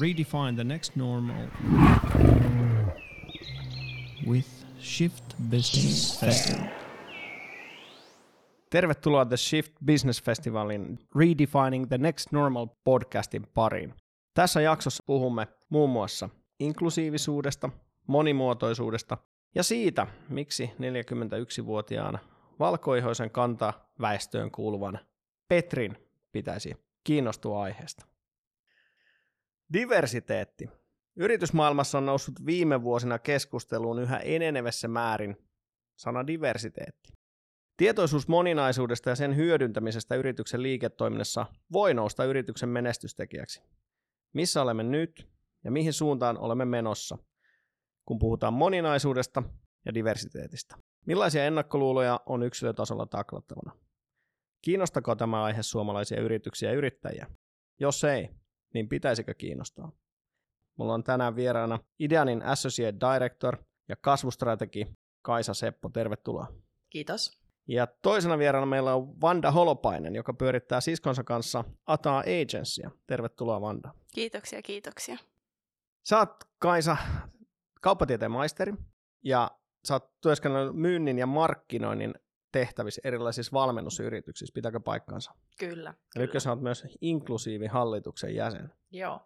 redefine the next normal with Shift Business Festival. Tervetuloa The Shift Business Festivalin Redefining the Next Normal podcastin pariin. Tässä jaksossa puhumme muun muassa inklusiivisuudesta, monimuotoisuudesta ja siitä, miksi 41-vuotiaana valkoihoisen kanta väestöön kuuluvan Petrin pitäisi kiinnostua aiheesta. Diversiteetti. Yritysmaailmassa on noussut viime vuosina keskusteluun yhä enenevässä määrin sana diversiteetti. Tietoisuus moninaisuudesta ja sen hyödyntämisestä yrityksen liiketoiminnassa voi nousta yrityksen menestystekijäksi. Missä olemme nyt ja mihin suuntaan olemme menossa, kun puhutaan moninaisuudesta ja diversiteetistä? Millaisia ennakkoluuloja on yksilötasolla taklattavana? Kiinnostako tämä aihe suomalaisia yrityksiä ja yrittäjiä? Jos ei, niin pitäisikö kiinnostaa? Mulla on tänään vieraana Ideanin Associate Director ja kasvustrategi Kaisa Seppo. Tervetuloa. Kiitos. Ja toisena vieraana meillä on Vanda Holopainen, joka pyörittää siskonsa kanssa Ataa Agencya. Tervetuloa Vanda. Kiitoksia, kiitoksia. Sä oot Kaisa kauppatieteen maisteri ja sä oot työskennellyt myynnin ja markkinoinnin tehtävissä erilaisissa valmennusyrityksissä. Pitääkö paikkansa? Kyllä. Eli kyllä. sä oot myös inklusiivihallituksen jäsen. Joo.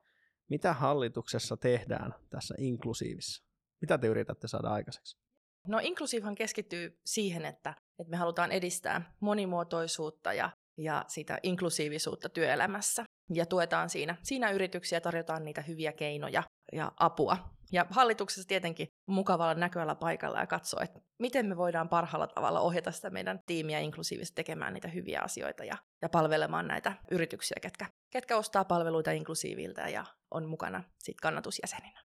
Mitä hallituksessa tehdään tässä inklusiivissa? Mitä te yritätte saada aikaiseksi? No inklusiivhan keskittyy siihen, että, että me halutaan edistää monimuotoisuutta ja, ja sitä inklusiivisuutta työelämässä. Ja tuetaan siinä, siinä yrityksiä, tarjotaan niitä hyviä keinoja ja apua. Ja hallituksessa tietenkin mukavalla näkövällä paikalla ja katsoa, että miten me voidaan parhaalla tavalla ohjata sitä meidän tiimiä inklusiivisesti tekemään niitä hyviä asioita ja, ja palvelemaan näitä yrityksiä, ketkä, ketkä ostaa palveluita inklusiiviltä ja on mukana sit kannatusjäseninä.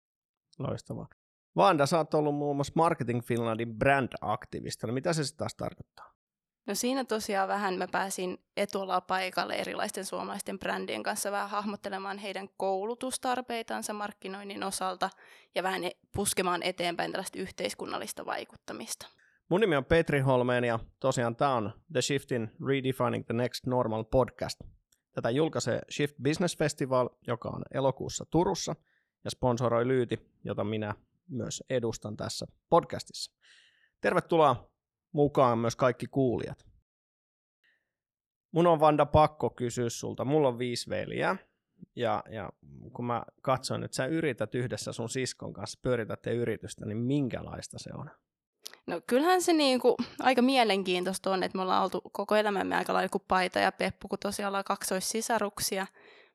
Loistavaa. Vanda, sä oot ollut muun muassa Marketing Finlandin brand-aktivistina. Mitä se sitten taas tarkoittaa? No siinä tosiaan vähän mä pääsin etualaa paikalle erilaisten suomalaisten brändien kanssa vähän hahmottelemaan heidän koulutustarpeitansa markkinoinnin osalta ja vähän e- puskemaan eteenpäin tällaista yhteiskunnallista vaikuttamista. Mun nimi on Petri Holmeen ja tosiaan tämä on The Shiftin Redefining the Next Normal podcast. Tätä julkaisee Shift Business Festival, joka on elokuussa Turussa ja sponsoroi Lyyti, jota minä myös edustan tässä podcastissa. Tervetuloa mukaan myös kaikki kuulijat. Mun on Vanda pakko kysyä sulta. Mulla on viisi veljeä. Ja, ja kun mä katsoin, että sä yrität yhdessä sun siskon kanssa, pyöritätte yritystä, niin minkälaista se on? No kyllähän se niinku aika mielenkiintoista on, että me ollaan oltu koko elämämme aika lailla kuin paita ja peppu, kun tosiaan ollaan kaksoissisaruksia.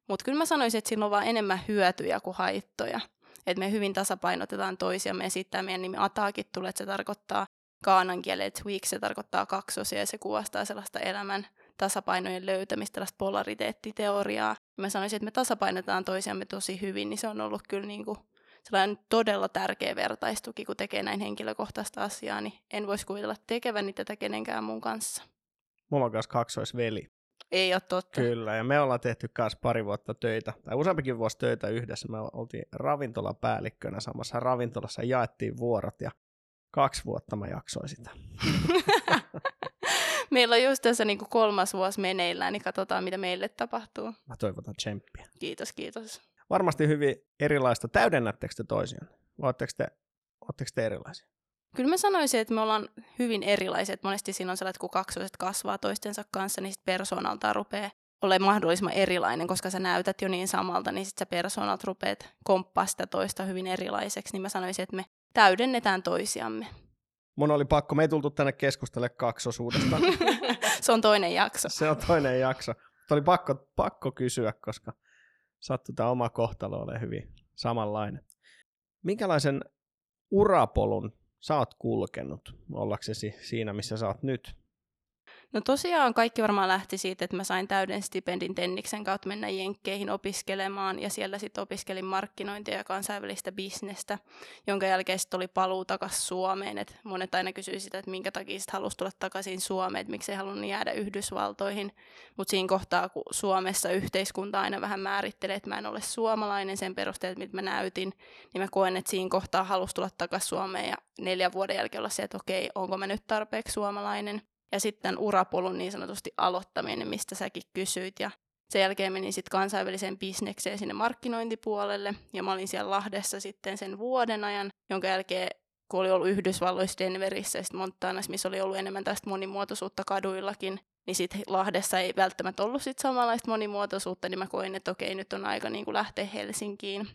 Mutta kyllä mä sanoisin, että siinä on vaan enemmän hyötyjä kuin haittoja. Että me hyvin tasapainotetaan toisiamme ja sitten meidän nimi Ataakin tulee, että se tarkoittaa kaanan kielellä tweak, se tarkoittaa kaksosia ja se kuvastaa sellaista elämän tasapainojen löytämistä, tällaista polariteettiteoriaa. Mä sanoisin, että me tasapainotetaan toisiamme tosi hyvin, niin se on ollut kyllä niin kuin sellainen todella tärkeä vertaistuki, kun tekee näin henkilökohtaista asiaa, niin en voisi kuvitella tekeväni tätä kenenkään mun kanssa. Mulla on kanssa kaksoisveli. Ei ole totta. Kyllä, ja me ollaan tehty kanssa pari vuotta töitä, tai useampikin vuosi töitä yhdessä. Me oltiin ravintolapäällikkönä samassa ravintolassa, jaettiin vuorot, ja kaksi vuotta mä jaksoin sitä. Meillä on just tässä niin kuin kolmas vuosi meneillään, niin katsotaan, mitä meille tapahtuu. Mä toivotan tsemppiä. Kiitos, kiitos. Varmasti hyvin erilaista. Täydennättekö te toisiaan? Vai Oletteko te, oletteko te erilaisia? Kyllä mä sanoisin, että me ollaan hyvin erilaisia. Että monesti siinä on sellainen, että kun kaksoset kasvaa toistensa kanssa, niin sit persoonalta rupeaa olemaan mahdollisimman erilainen, koska sä näytät jo niin samalta, niin sitten sä persoonalta rupeat komppaa sitä toista hyvin erilaiseksi. Niin mä sanoisin, että me täydennetään toisiamme. Mun oli pakko, me ei tultu tänne keskustelemaan kaksosuudesta. Se on toinen jakso. Se on toinen jakso. Mutta oli pakko, pakko kysyä, koska sattui tämä oma kohtalo ole hyvin samanlainen. Minkälaisen urapolun sä oot kulkenut ollaksesi siinä, missä sä oot nyt? No tosiaan kaikki varmaan lähti siitä, että mä sain täyden stipendin Tenniksen kautta mennä Jenkkeihin opiskelemaan ja siellä sitten opiskelin markkinointia ja kansainvälistä bisnestä, jonka jälkeen sitten oli paluu takaisin Suomeen. Et monet aina kysyivät sitä, että minkä takia sitten halusi tulla takaisin Suomeen, että miksei halunnut jäädä Yhdysvaltoihin. Mutta siinä kohtaa, kun Suomessa yhteiskunta aina vähän määrittelee, että mä en ole suomalainen sen perusteella, mitä mä näytin, niin mä koen, että siinä kohtaa halusi tulla takaisin Suomeen ja neljän vuoden jälkeen olla se, että okei, onko mä nyt tarpeeksi suomalainen. Ja sitten urapolun niin sanotusti aloittaminen, mistä säkin kysyit. Ja Sen jälkeen menin sitten kansainväliseen bisnekseen sinne markkinointipuolelle, ja mä olin siellä Lahdessa sitten sen vuoden ajan, jonka jälkeen kun oli ollut Yhdysvalloissa Denverissä ja sitten Montanassa, missä oli ollut enemmän tästä monimuotoisuutta kaduillakin, niin sitten Lahdessa ei välttämättä ollut sit samanlaista monimuotoisuutta, niin mä koin, että okei, nyt on aika niin kuin lähteä Helsinkiin.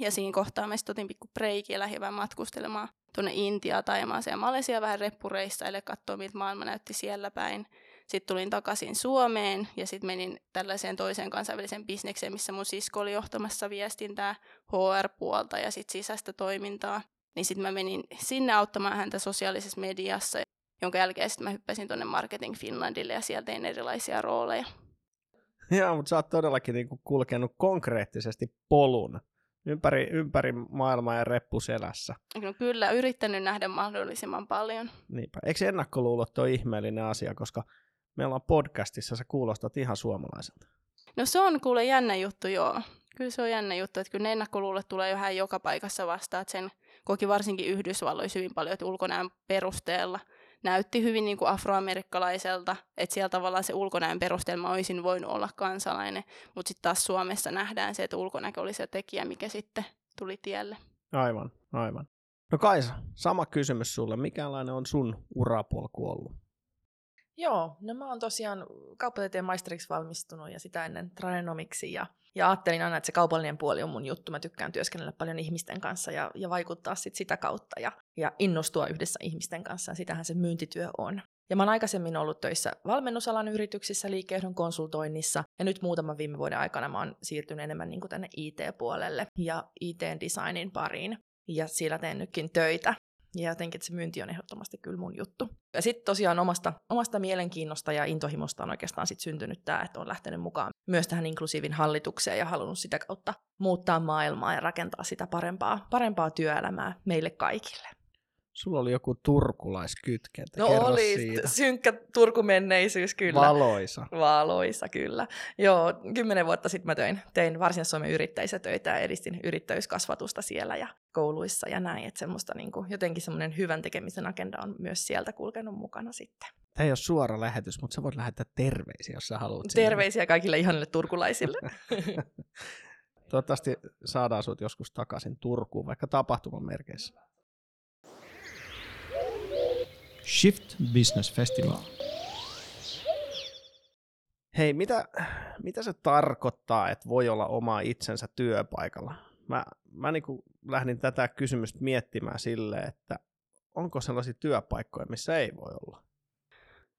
Ja siinä kohtaa mä sitten otin pikku breikiä lähdin matkustelemaan tuonne Intiaan, Taimaaseen ja Malesia vähän reppureissa, eli katsoa, miltä maailma näytti siellä päin. Sitten tulin takaisin Suomeen ja sitten menin tällaiseen toiseen kansainväliseen bisnekseen, missä mun sisko oli johtamassa viestintää, HR-puolta ja sitten sisäistä toimintaa. Niin sitten mä menin sinne auttamaan häntä sosiaalisessa mediassa, jonka jälkeen sitten mä hyppäsin tuonne Marketing Finlandille ja sieltä tein erilaisia rooleja. Joo, mutta sä oot todellakin niinku kulkenut konkreettisesti polun ympäri, ympäri maailmaa ja reppuselässä. No kyllä, yrittänyt nähdä mahdollisimman paljon. Niinpä. Eikö ennakkoluulot ole ihmeellinen asia, koska me ollaan podcastissa, sä kuulostat ihan suomalaiselta. No se on kuule jännä juttu, joo. Kyllä se on jännä juttu, että kyllä ne ennakkoluulot tulee vähän joka paikassa vastaan, että sen koki varsinkin Yhdysvalloissa hyvin paljon, että ulkonäön perusteella näytti hyvin niin kuin afroamerikkalaiselta, että siellä tavallaan se ulkonäön perusteella olisin voinut olla kansalainen, mutta sitten taas Suomessa nähdään se, että ulkonäkö oli se tekijä, mikä sitten tuli tielle. Aivan, aivan. No Kaisa, sama kysymys sulle. Mikälainen on sun urapolku ollut? Joo, no mä oon tosiaan kauppatieteen maisteriksi valmistunut ja sitä ennen tradenomiksi ja, ja ajattelin aina, että se kaupallinen puoli on mun juttu. Mä tykkään työskennellä paljon ihmisten kanssa ja, ja vaikuttaa sit sitä kautta ja, ja innostua yhdessä ihmisten kanssa sitähän se myyntityö on. Ja mä oon aikaisemmin ollut töissä valmennusalan yrityksissä, liikehdon konsultoinnissa, ja nyt muutaman viime vuoden aikana mä oon siirtynyt enemmän niin tänne IT-puolelle ja IT-designin pariin. Ja siellä teen nytkin töitä. Ja jotenkin, että se myynti on ehdottomasti kyllä mun juttu. Ja sitten tosiaan omasta, omasta mielenkiinnosta ja intohimosta on oikeastaan sit syntynyt tämä, että on lähtenyt mukaan myös tähän inklusiivin hallitukseen ja halunnut sitä kautta muuttaa maailmaa ja rakentaa sitä parempaa, parempaa työelämää meille kaikille. Sulla oli joku turkulaiskytkentä. No Kerro oli, siitä. synkkä turkumenneisyys kyllä. Valoisa. Valoisa, kyllä. Joo, kymmenen vuotta sitten mä tein, tein Varsinais-Suomen yrittäjätöitä ja edistin yrittäjyyskasvatusta siellä ja kouluissa ja näin. Että semmoista niin kuin, jotenkin semmoinen hyvän tekemisen agenda on myös sieltä kulkenut mukana sitten. Tämä ei ole suora lähetys, mutta sä voit lähettää terveisiä, jos sä haluat. sinne. Terveisiä kaikille ihanille turkulaisille. Toivottavasti saadaan sut joskus takaisin Turkuun, vaikka tapahtuman merkeissä. Shift Business Festival. Hei, mitä, mitä se tarkoittaa, että voi olla oma itsensä työpaikalla? Mä, mä niin lähdin tätä kysymystä miettimään silleen, että onko sellaisia työpaikkoja, missä ei voi olla?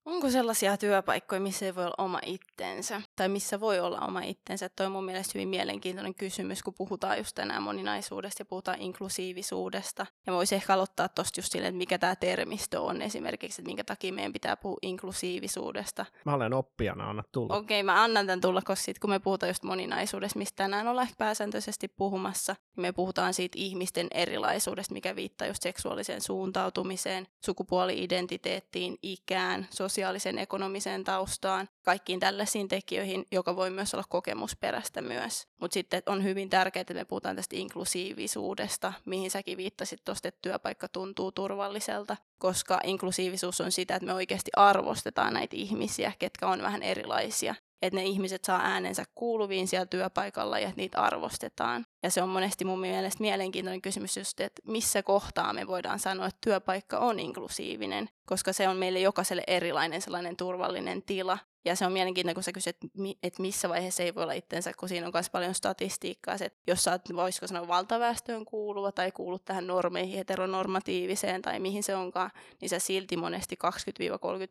Onko sellaisia työpaikkoja, missä ei voi olla oma itsensä? Tai missä voi olla oma itsensä? Toi on mun mielestä hyvin mielenkiintoinen kysymys, kun puhutaan just tänään moninaisuudesta ja puhutaan inklusiivisuudesta. Ja mä voisin ehkä aloittaa tosta just silleen, että mikä tämä termistö on esimerkiksi, että minkä takia meidän pitää puhua inklusiivisuudesta. Mä olen oppijana, anna tulla. Okei, okay, mä annan tämän tulla, koska sit, kun me puhutaan just moninaisuudesta, mistä tänään ollaan ehkä pääsääntöisesti puhumassa, niin me puhutaan siitä ihmisten erilaisuudesta, mikä viittaa just seksuaaliseen suuntautumiseen, sukupuoli-identiteettiin, ikään, sosiaaliseen ekonomiseen taustaan, kaikkiin tällaisiin tekijöihin, joka voi myös olla kokemusperäistä myös. Mutta sitten on hyvin tärkeää, että me puhutaan tästä inklusiivisuudesta, mihin säkin viittasit tuosta, että työpaikka tuntuu turvalliselta, koska inklusiivisuus on sitä, että me oikeasti arvostetaan näitä ihmisiä, ketkä on vähän erilaisia että ne ihmiset saa äänensä kuuluviin siellä työpaikalla ja että niitä arvostetaan. Ja se on monesti mun mielestä mielenkiintoinen kysymys just, että missä kohtaa me voidaan sanoa, että työpaikka on inklusiivinen, koska se on meille jokaiselle erilainen sellainen turvallinen tila. Ja se on mielenkiintoinen, kun sä kysyt, että missä vaiheessa ei voi olla itsensä, kun siinä on myös paljon statistiikkaa, että jos sä oot, voisiko sanoa valtaväestöön kuuluva tai kuulut tähän normeihin, heteronormatiiviseen tai mihin se onkaan, niin sä silti monesti 20-30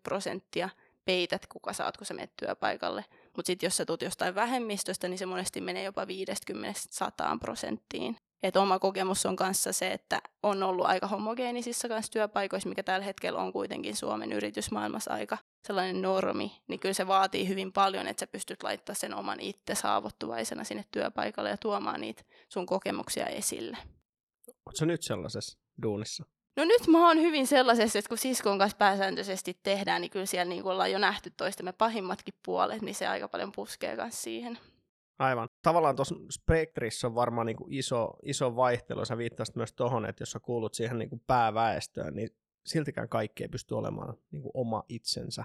prosenttia peität, kuka sä oot, kun sä menet työpaikalle. Mutta sitten jos sä tulet jostain vähemmistöstä, niin se monesti menee jopa 50-100 prosenttiin. Et oma kokemus on kanssa se, että on ollut aika homogeenisissa kanssa työpaikoissa, mikä tällä hetkellä on kuitenkin Suomen yritysmaailmassa aika sellainen normi, niin kyllä se vaatii hyvin paljon, että sä pystyt laittamaan sen oman itse saavuttuvaisena sinne työpaikalle ja tuomaan niitä sun kokemuksia esille. Oletko nyt sellaisessa duunissa? No nyt mä oon hyvin sellaisessa, että kun siskon kanssa pääsääntöisesti tehdään, niin kyllä siellä niin ollaan jo nähty toistemme pahimmatkin puolet, niin se aika paljon puskee myös siihen. Aivan. Tavallaan tuossa spektrissä on varmaan niin kuin iso, iso vaihtelu. Sä viittasit myös tuohon, että jos sä kuulut siihen niin kuin pääväestöön, niin siltikään kaikki ei pysty olemaan niin kuin oma itsensä.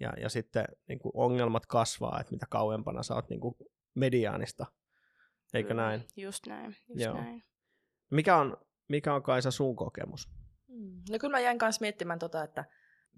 ja, ja sitten niin kuin ongelmat kasvaa, että mitä kauempana sä oot niin kuin mediaanista. Eikö näin? Just näin, just Joo. näin. Mikä on, mikä on Kaisa sun kokemus? Mm. No kyllä mä jäin kanssa miettimään tota, että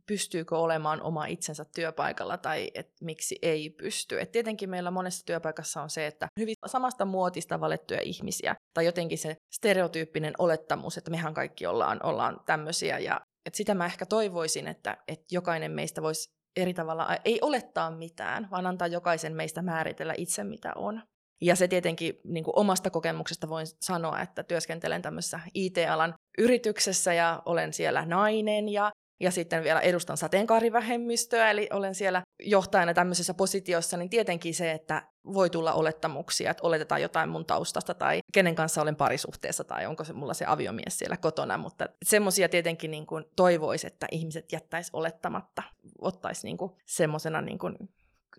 pystyykö olemaan oma itsensä työpaikalla tai et miksi ei pysty. Et tietenkin meillä monessa työpaikassa on se, että hyvin samasta muotista valettuja ihmisiä tai jotenkin se stereotyyppinen olettamus, että mehän kaikki ollaan, ollaan tämmöisiä ja et sitä mä ehkä toivoisin, että, että jokainen meistä voisi eri tavalla, ei olettaa mitään, vaan antaa jokaisen meistä määritellä itse mitä on. Ja se tietenkin niin kuin omasta kokemuksesta voin sanoa, että työskentelen tämmöisessä IT-alan yrityksessä ja olen siellä nainen ja, ja sitten vielä edustan sateenkaarivähemmistöä, eli olen siellä johtajana tämmöisessä positiossa, niin tietenkin se, että voi tulla olettamuksia, että oletetaan jotain mun taustasta tai kenen kanssa olen parisuhteessa tai onko se mulla se aviomies siellä kotona, mutta semmoisia tietenkin niin kuin toivoisi, että ihmiset jättäisi olettamatta, ottaisi niin semmoisena, niin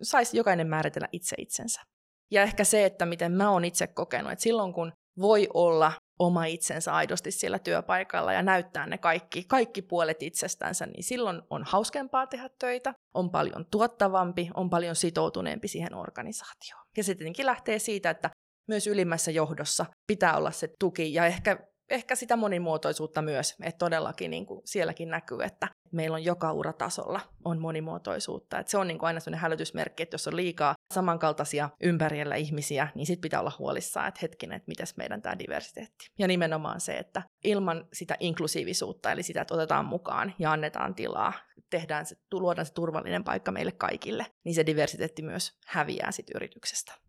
saisi jokainen määritellä itse itsensä. Ja ehkä se, että miten mä oon itse kokenut, että silloin kun voi olla oma itsensä aidosti siellä työpaikalla ja näyttää ne kaikki, kaikki puolet itsestänsä, niin silloin on hauskempaa tehdä töitä, on paljon tuottavampi, on paljon sitoutuneempi siihen organisaatioon. Ja se tietenkin lähtee siitä, että myös ylimmässä johdossa pitää olla se tuki ja ehkä, ehkä sitä monimuotoisuutta myös, että todellakin niin kuin sielläkin näkyy, että meillä on joka uratasolla on monimuotoisuutta. Että se on niin kuin aina sellainen hälytysmerkki, että jos on liikaa samankaltaisia ympärillä ihmisiä, niin sitten pitää olla huolissaan, että hetkinen, että mitäs meidän tämä diversiteetti. Ja nimenomaan se, että ilman sitä inklusiivisuutta, eli sitä, että otetaan mukaan ja annetaan tilaa, tehdään se, luodaan se turvallinen paikka meille kaikille, niin se diversiteetti myös häviää sitten yrityksestä.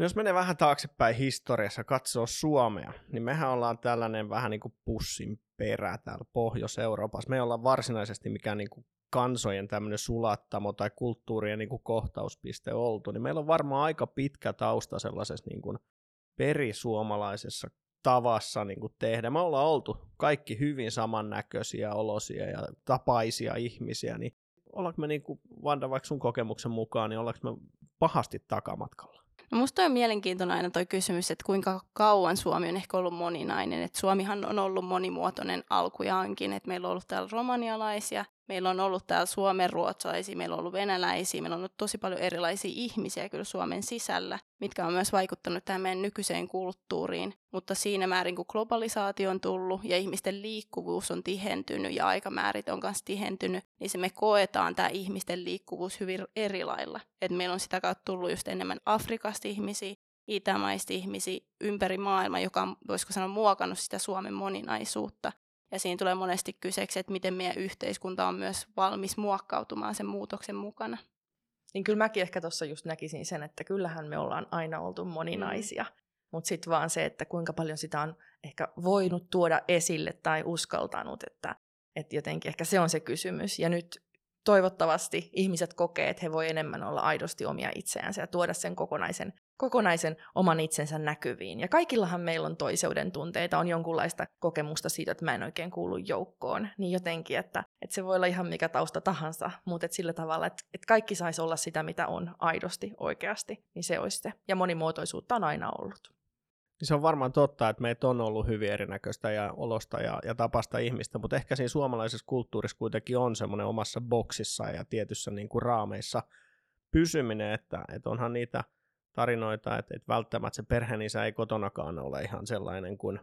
No jos menee vähän taaksepäin historiassa, katsoo Suomea, niin mehän ollaan tällainen vähän niin kuin pussin perä täällä Pohjois-Euroopassa. Me ei olla varsinaisesti mikään niin kuin kansojen tämmöinen sulattamo tai kulttuurien niin kuin kohtauspiste oltu, niin meillä on varmaan aika pitkä tausta sellaisessa niin kuin perisuomalaisessa tavassa niin kuin tehdä. Me ollaan oltu kaikki hyvin samannäköisiä, olosia ja tapaisia ihmisiä, niin ollaanko me, niin kuin, Vanda, vaikka sun kokemuksen mukaan, niin ollaanko me pahasti takamatkalla? No musta on mielenkiintoinen aina toi kysymys, että kuinka kauan Suomi on ehkä ollut moninainen. Et Suomihan on ollut monimuotoinen alkujaankin, että meillä on ollut täällä romanialaisia, meillä on ollut täällä suomen ruotsalaisia, meillä on ollut venäläisiä, meillä on ollut tosi paljon erilaisia ihmisiä kyllä Suomen sisällä, mitkä on myös vaikuttanut tähän meidän nykyiseen kulttuuriin. Mutta siinä määrin, kun globalisaatio on tullut ja ihmisten liikkuvuus on tihentynyt ja aikamäärit on myös tihentynyt, niin se me koetaan tämä ihmisten liikkuvuus hyvin eri lailla. Et meillä on sitä kautta tullut just enemmän Afrikasta ihmisiä, itämaista ihmisiä ympäri maailmaa, joka on, voisiko sanoa, muokannut sitä Suomen moninaisuutta. Ja siinä tulee monesti kyseeksi, että miten meidän yhteiskunta on myös valmis muokkautumaan sen muutoksen mukana. Niin kyllä mäkin ehkä tuossa just näkisin sen, että kyllähän me ollaan aina oltu moninaisia. Mm. Mutta sitten vaan se, että kuinka paljon sitä on ehkä voinut tuoda esille tai uskaltanut, että, että jotenkin ehkä se on se kysymys. Ja nyt toivottavasti ihmiset kokee, että he voi enemmän olla aidosti omia itseänsä ja tuoda sen kokonaisen, kokonaisen oman itsensä näkyviin. Ja kaikillahan meillä on toiseuden tunteita, on jonkunlaista kokemusta siitä, että mä en oikein kuulu joukkoon. Niin jotenkin, että, että se voi olla ihan mikä tausta tahansa, mutta että sillä tavalla, että, että kaikki saisi olla sitä, mitä on aidosti, oikeasti, niin se olisi se. Ja monimuotoisuutta on aina ollut. Niin se on varmaan totta, että meitä on ollut hyvin erinäköistä ja olosta ja, ja tapasta ihmistä, mutta ehkä siinä suomalaisessa kulttuurissa kuitenkin on semmoinen omassa boksissa ja tietyssä niin kuin raameissa pysyminen, että, että onhan niitä tarinoita, että, että välttämättä se perheenisä ei kotonakaan ole ihan sellainen kuin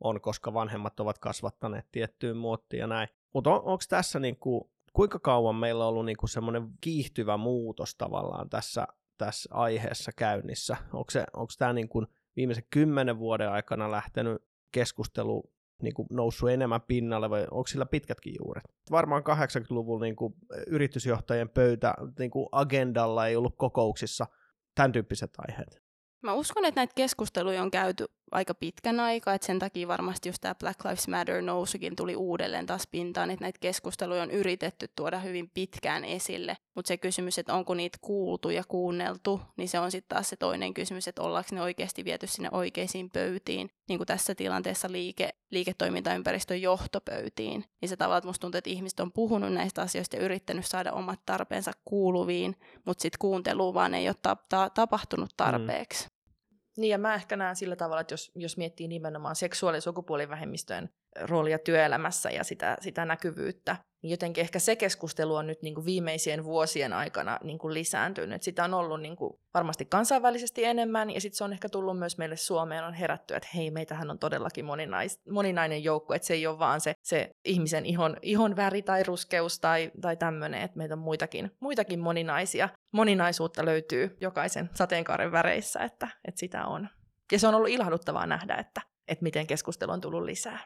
on, koska vanhemmat ovat kasvattaneet tiettyyn muottiin ja näin. Mutta on, onko tässä niin kuin, kuinka kauan meillä on ollut niin kuin semmoinen kiihtyvä muutos tavallaan tässä, tässä aiheessa käynnissä? Onko, tämä niin kuin viimeisen kymmenen vuoden aikana lähtenyt keskustelu niin kuin noussut enemmän pinnalle, vai onko sillä pitkätkin juuret? Varmaan 80-luvulla niin kuin yritysjohtajien pöytä niin kuin agendalla ei ollut kokouksissa tämän tyyppiset aiheet. Mä uskon, että näitä keskusteluja on käyty aika pitkän aikaa, että sen takia varmasti just tämä Black Lives Matter nousukin tuli uudelleen taas pintaan, että näitä keskusteluja on yritetty tuoda hyvin pitkään esille, mutta se kysymys, että onko niitä kuultu ja kuunneltu, niin se on sitten taas se toinen kysymys, että ollaanko ne oikeasti viety sinne oikeisiin pöytiin, niin kuin tässä tilanteessa liike, liiketoimintaympäristön johtopöytiin, niin se tavallaan, että musta tuntuu, että ihmiset on puhunut näistä asioista ja yrittänyt saada omat tarpeensa kuuluviin, mutta sitten kuuntelu vaan ei ole ta- ta- tapahtunut tarpeeksi. Mm. Niin ja mä ehkä näen sillä tavalla, että jos, jos miettii nimenomaan seksuaali- ja sukupuolivähemmistöjen roolia työelämässä ja sitä, sitä näkyvyyttä, jotenkin ehkä se keskustelu on nyt niin kuin viimeisien vuosien aikana niin kuin lisääntynyt. Sitä on ollut niin kuin varmasti kansainvälisesti enemmän, ja sitten se on ehkä tullut myös meille Suomeen, on herätty, että hei, meitähän on todellakin moninais, moninainen joukko, että se ei ole vaan se, se ihmisen ihon, ihon väri tai ruskeus tai, tai tämmöinen, että meitä on muitakin, muitakin moninaisia. Moninaisuutta löytyy jokaisen sateenkaaren väreissä, että, että sitä on. Ja se on ollut ilahduttavaa nähdä, että, että miten keskustelu on tullut lisää.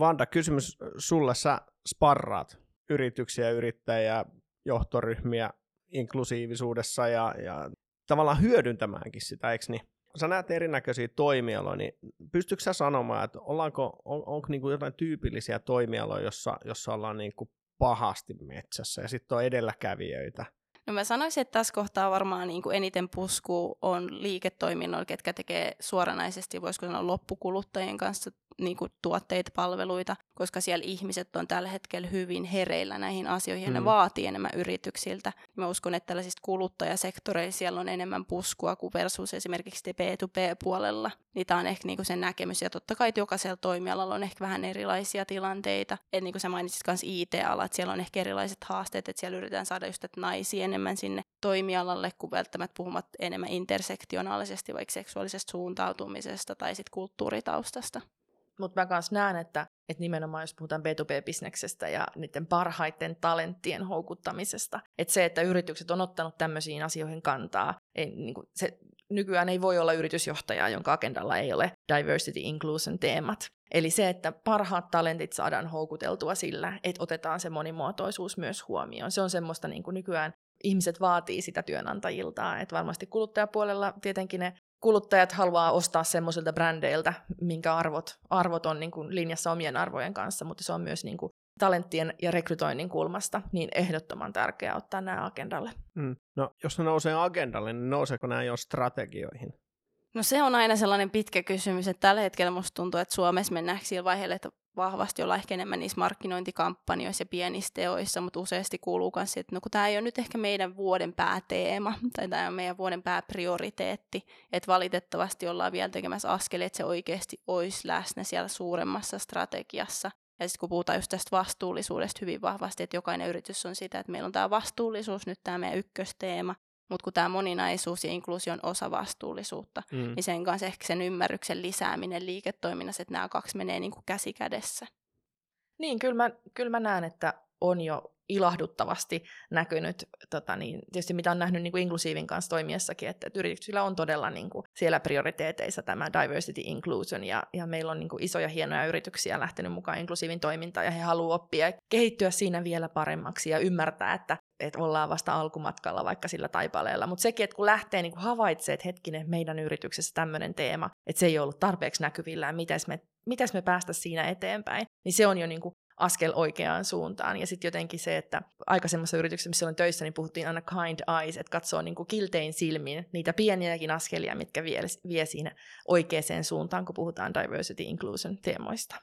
Vanda, kysymys sulle. Sä sparraat yrityksiä, yrittäjiä, johtoryhmiä inklusiivisuudessa ja, ja tavallaan hyödyntämäänkin sitä, eikö niin? Sä näet erinäköisiä toimialoja, niin pystytkö sä sanomaan, että ollaanko, on, onko niin kuin jotain tyypillisiä toimialoja, jossa, jossa ollaan niin kuin pahasti metsässä ja sitten on edelläkävijöitä? No mä sanoisin, että tässä kohtaa varmaan niin kuin eniten pusku on liiketoiminnoilla, ketkä tekee suoranaisesti, voisiko sanoa loppukuluttajien kanssa niin kuin tuotteita, palveluita, koska siellä ihmiset on tällä hetkellä hyvin hereillä näihin asioihin ja mm. ne vaatii enemmän yrityksiltä. Mä uskon, että tällaisista kuluttajasektoreilla siellä on enemmän puskua kuin versus esimerkiksi B2B-puolella. Niitä on ehkä niinku sen näkemys ja totta kai jokaisella toimialalla on ehkä vähän erilaisia tilanteita. Et niin kuin sä mainitsit myös IT-ala, että siellä on ehkä erilaiset haasteet, että siellä yritetään saada just että naisia enemmän sinne toimialalle, kuin välttämättä puhumat enemmän intersektionaalisesti vaikka seksuaalisesta suuntautumisesta tai sitten kulttuuritaustasta. Mutta mä myös näen, että, että nimenomaan jos puhutaan B2B-bisneksestä ja niiden parhaiten talenttien houkuttamisesta, että se, että yritykset on ottanut tämmöisiin asioihin kantaa, ei, niin kuin se, nykyään ei voi olla yritysjohtajaa, jonka agendalla ei ole diversity inclusion teemat. Eli se, että parhaat talentit saadaan houkuteltua sillä, että otetaan se monimuotoisuus myös huomioon. Se on semmoista niin kuin nykyään ihmiset vaatii sitä työnantajilta. Että varmasti kuluttajapuolella tietenkin ne kuluttajat haluaa ostaa semmoisilta brändeiltä, minkä arvot, arvot on niin kuin linjassa omien arvojen kanssa, mutta se on myös niin kuin talenttien ja rekrytoinnin kulmasta niin ehdottoman tärkeää ottaa nämä agendalle. Mm. No, jos ne nousee agendalle, niin nouseeko nämä jo strategioihin? No se on aina sellainen pitkä kysymys, että tällä hetkellä musta tuntuu, että Suomessa mennään sillä vaiheella, että vahvasti olla ehkä enemmän niissä markkinointikampanjoissa ja pienissä teoissa, mutta useasti kuuluu myös, että no kun tämä ei ole nyt ehkä meidän vuoden pääteema tai tämä on meidän vuoden pääprioriteetti, että valitettavasti ollaan vielä tekemässä askelia, että se oikeasti olisi läsnä siellä suuremmassa strategiassa. Ja sitten kun puhutaan just tästä vastuullisuudesta hyvin vahvasti, että jokainen yritys on sitä, että meillä on tämä vastuullisuus, nyt tämä meidän ykkösteema, mutta kun tämä moninaisuus ja inkluusio on osa vastuullisuutta, mm. niin sen kanssa ehkä sen ymmärryksen lisääminen liiketoiminnassa, että nämä kaksi menee niin kuin käsi kädessä. Niin, kyllä mä, kyllä mä näen, että on jo ilahduttavasti näkynyt, tota niin, tietysti mitä on nähnyt niin kuin inklusiivin kanssa toimiessakin, että, että yrityksillä on todella niin kuin siellä prioriteeteissa tämä diversity inclusion, ja, ja meillä on niin kuin isoja hienoja yrityksiä lähtenyt mukaan inklusiivin toimintaan, ja he haluavat oppia ja kehittyä siinä vielä paremmaksi ja ymmärtää, että, että ollaan vasta alkumatkalla vaikka sillä taipaleella. Mutta sekin, että kun lähtee niin havaitsee, että hetkinen, meidän yrityksessä tämmöinen teema, että se ei ollut tarpeeksi näkyvillä ja mitäs me, mitäs me päästä siinä eteenpäin, niin se on jo niin kuin askel oikeaan suuntaan. Ja sitten jotenkin se, että aikaisemmassa yrityksessä, missä olen töissä, niin puhuttiin aina kind eyes, että katsoo niin kuin kiltein silmin niitä pieniäkin askelia, mitkä vie, vie siinä oikeaan suuntaan, kun puhutaan diversity inclusion teemoista.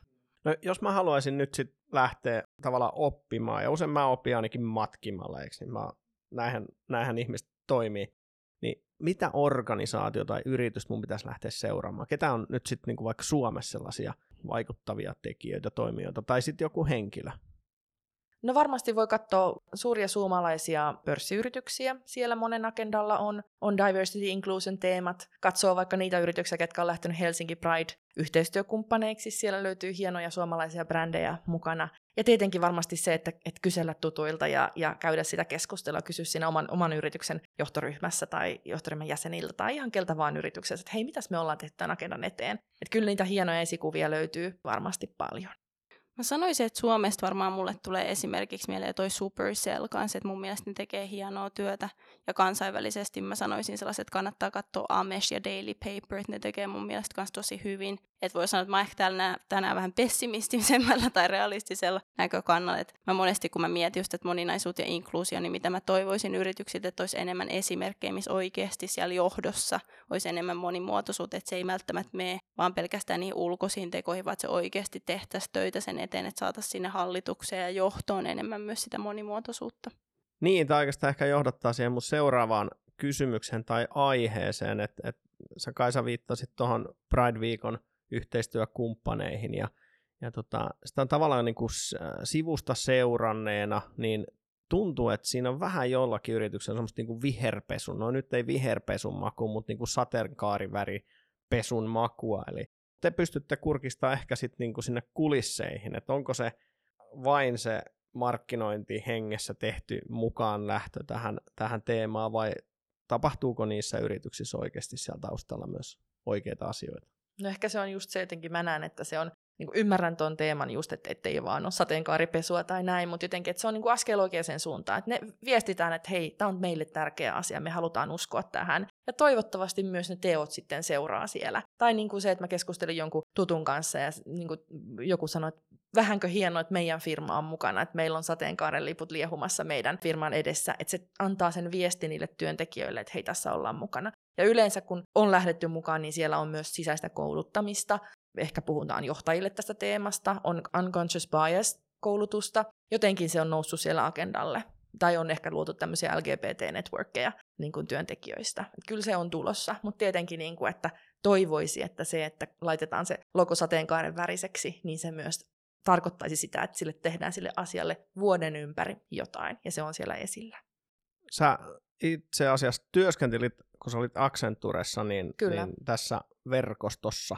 No, jos mä haluaisin nyt sit lähteä tavallaan oppimaan, ja usein mä opin ainakin matkimalla, eikö niin mä, näinhän, näinhän ihmiset toimii, niin mitä organisaatio tai yritys mun pitäisi lähteä seuraamaan? Ketä on nyt sitten niinku vaikka Suomessa sellaisia vaikuttavia tekijöitä, toimijoita, tai sitten joku henkilö? No varmasti voi katsoa suuria suomalaisia pörssiyrityksiä. Siellä monen agendalla on, on diversity inclusion teemat. Katsoo vaikka niitä yrityksiä, jotka on lähtenyt Helsinki Pride yhteistyökumppaneiksi. Siellä löytyy hienoja suomalaisia brändejä mukana. Ja tietenkin varmasti se, että, että kysellä tutuilta ja, ja käydä sitä keskustelua, kysyä siinä oman, oman yrityksen johtoryhmässä tai johtoryhmän jäseniltä tai ihan keltä vaan yrityksessä, että hei, mitäs me ollaan tehty tämän agendan eteen. Että kyllä niitä hienoja esikuvia löytyy varmasti paljon. Mä sanoisin, että Suomesta varmaan mulle tulee esimerkiksi mieleen toi Supercell kanssa, että mun mielestä ne tekee hienoa työtä. Ja kansainvälisesti mä sanoisin sellaiset, että kannattaa katsoa Amesh ja Daily Paper, että ne tekee mun mielestä kanssa tosi hyvin. Että voi sanoa, että mä ehkä täällä tänään vähän pessimistisemmällä tai realistisella näkökannalla. Että mä monesti, kun mä mietin just, että moninaisuutta ja inkluusio, niin mitä mä toivoisin yrityksiltä, että olisi enemmän esimerkkejä, missä oikeasti siellä johdossa olisi enemmän monimuotoisuutta, että se ei välttämättä mene vaan pelkästään niin ulkoisiin tekoihin, vaan se oikeasti tehtäisiin töitä sen eteen, että saataisiin sinne hallitukseen ja johtoon enemmän myös sitä monimuotoisuutta. Niin, tai oikeastaan ehkä johdattaa siihen mun seuraavaan kysymykseen tai aiheeseen, että, että sä Kaisa viittasit tuohon Pride-viikon yhteistyökumppaneihin ja, ja tota, sitä on tavallaan niin kuin sivusta seuranneena, niin tuntuu, että siinä on vähän jollakin yrityksellä semmoista niin kuin viherpesun, no nyt ei viherpesun maku, mutta niin kuin sateenkaariväri pesun makua, eli te pystytte kurkistaa ehkä sitten niin kuin sinne kulisseihin, että onko se vain se markkinointi hengessä tehty mukaan lähtö tähän, tähän teemaan vai tapahtuuko niissä yrityksissä oikeasti siellä taustalla myös oikeita asioita? No ehkä se on just se jotenkin, mä näen, että se on niin ymmärrän tuon teeman just, että ettei vaan ole sateenkaaripesua tai näin, mutta jotenkin, että se on niin askel oikeaan suuntaan. Että ne viestitään, että hei, tämä on meille tärkeä asia, me halutaan uskoa tähän. Ja toivottavasti myös ne teot sitten seuraa siellä. Tai niin kuin se, että mä keskustelin jonkun tutun kanssa ja niin kuin joku sanoi, että vähänkö hienoa, että meidän firma on mukana, että meillä on sateenkaaren liput liehumassa meidän firman edessä, että se antaa sen viesti niille työntekijöille, että hei, tässä ollaan mukana. Ja yleensä kun on lähdetty mukaan, niin siellä on myös sisäistä kouluttamista, ehkä puhutaan johtajille tästä teemasta, on unconscious bias-koulutusta, jotenkin se on noussut siellä agendalle. Tai on ehkä luotu tämmöisiä LGBT-networkkeja niin kuin työntekijöistä. Et kyllä se on tulossa, mutta tietenkin, niin kuin, että toivoisi, että se, että laitetaan se logo sateenkaaren väriseksi, niin se myös tarkoittaisi sitä, että sille tehdään sille asialle vuoden ympäri jotain, ja se on siellä esillä. Sä itse asiassa työskentelit, kun sä olit Accenturessa, niin, Kyllä. niin tässä verkostossa,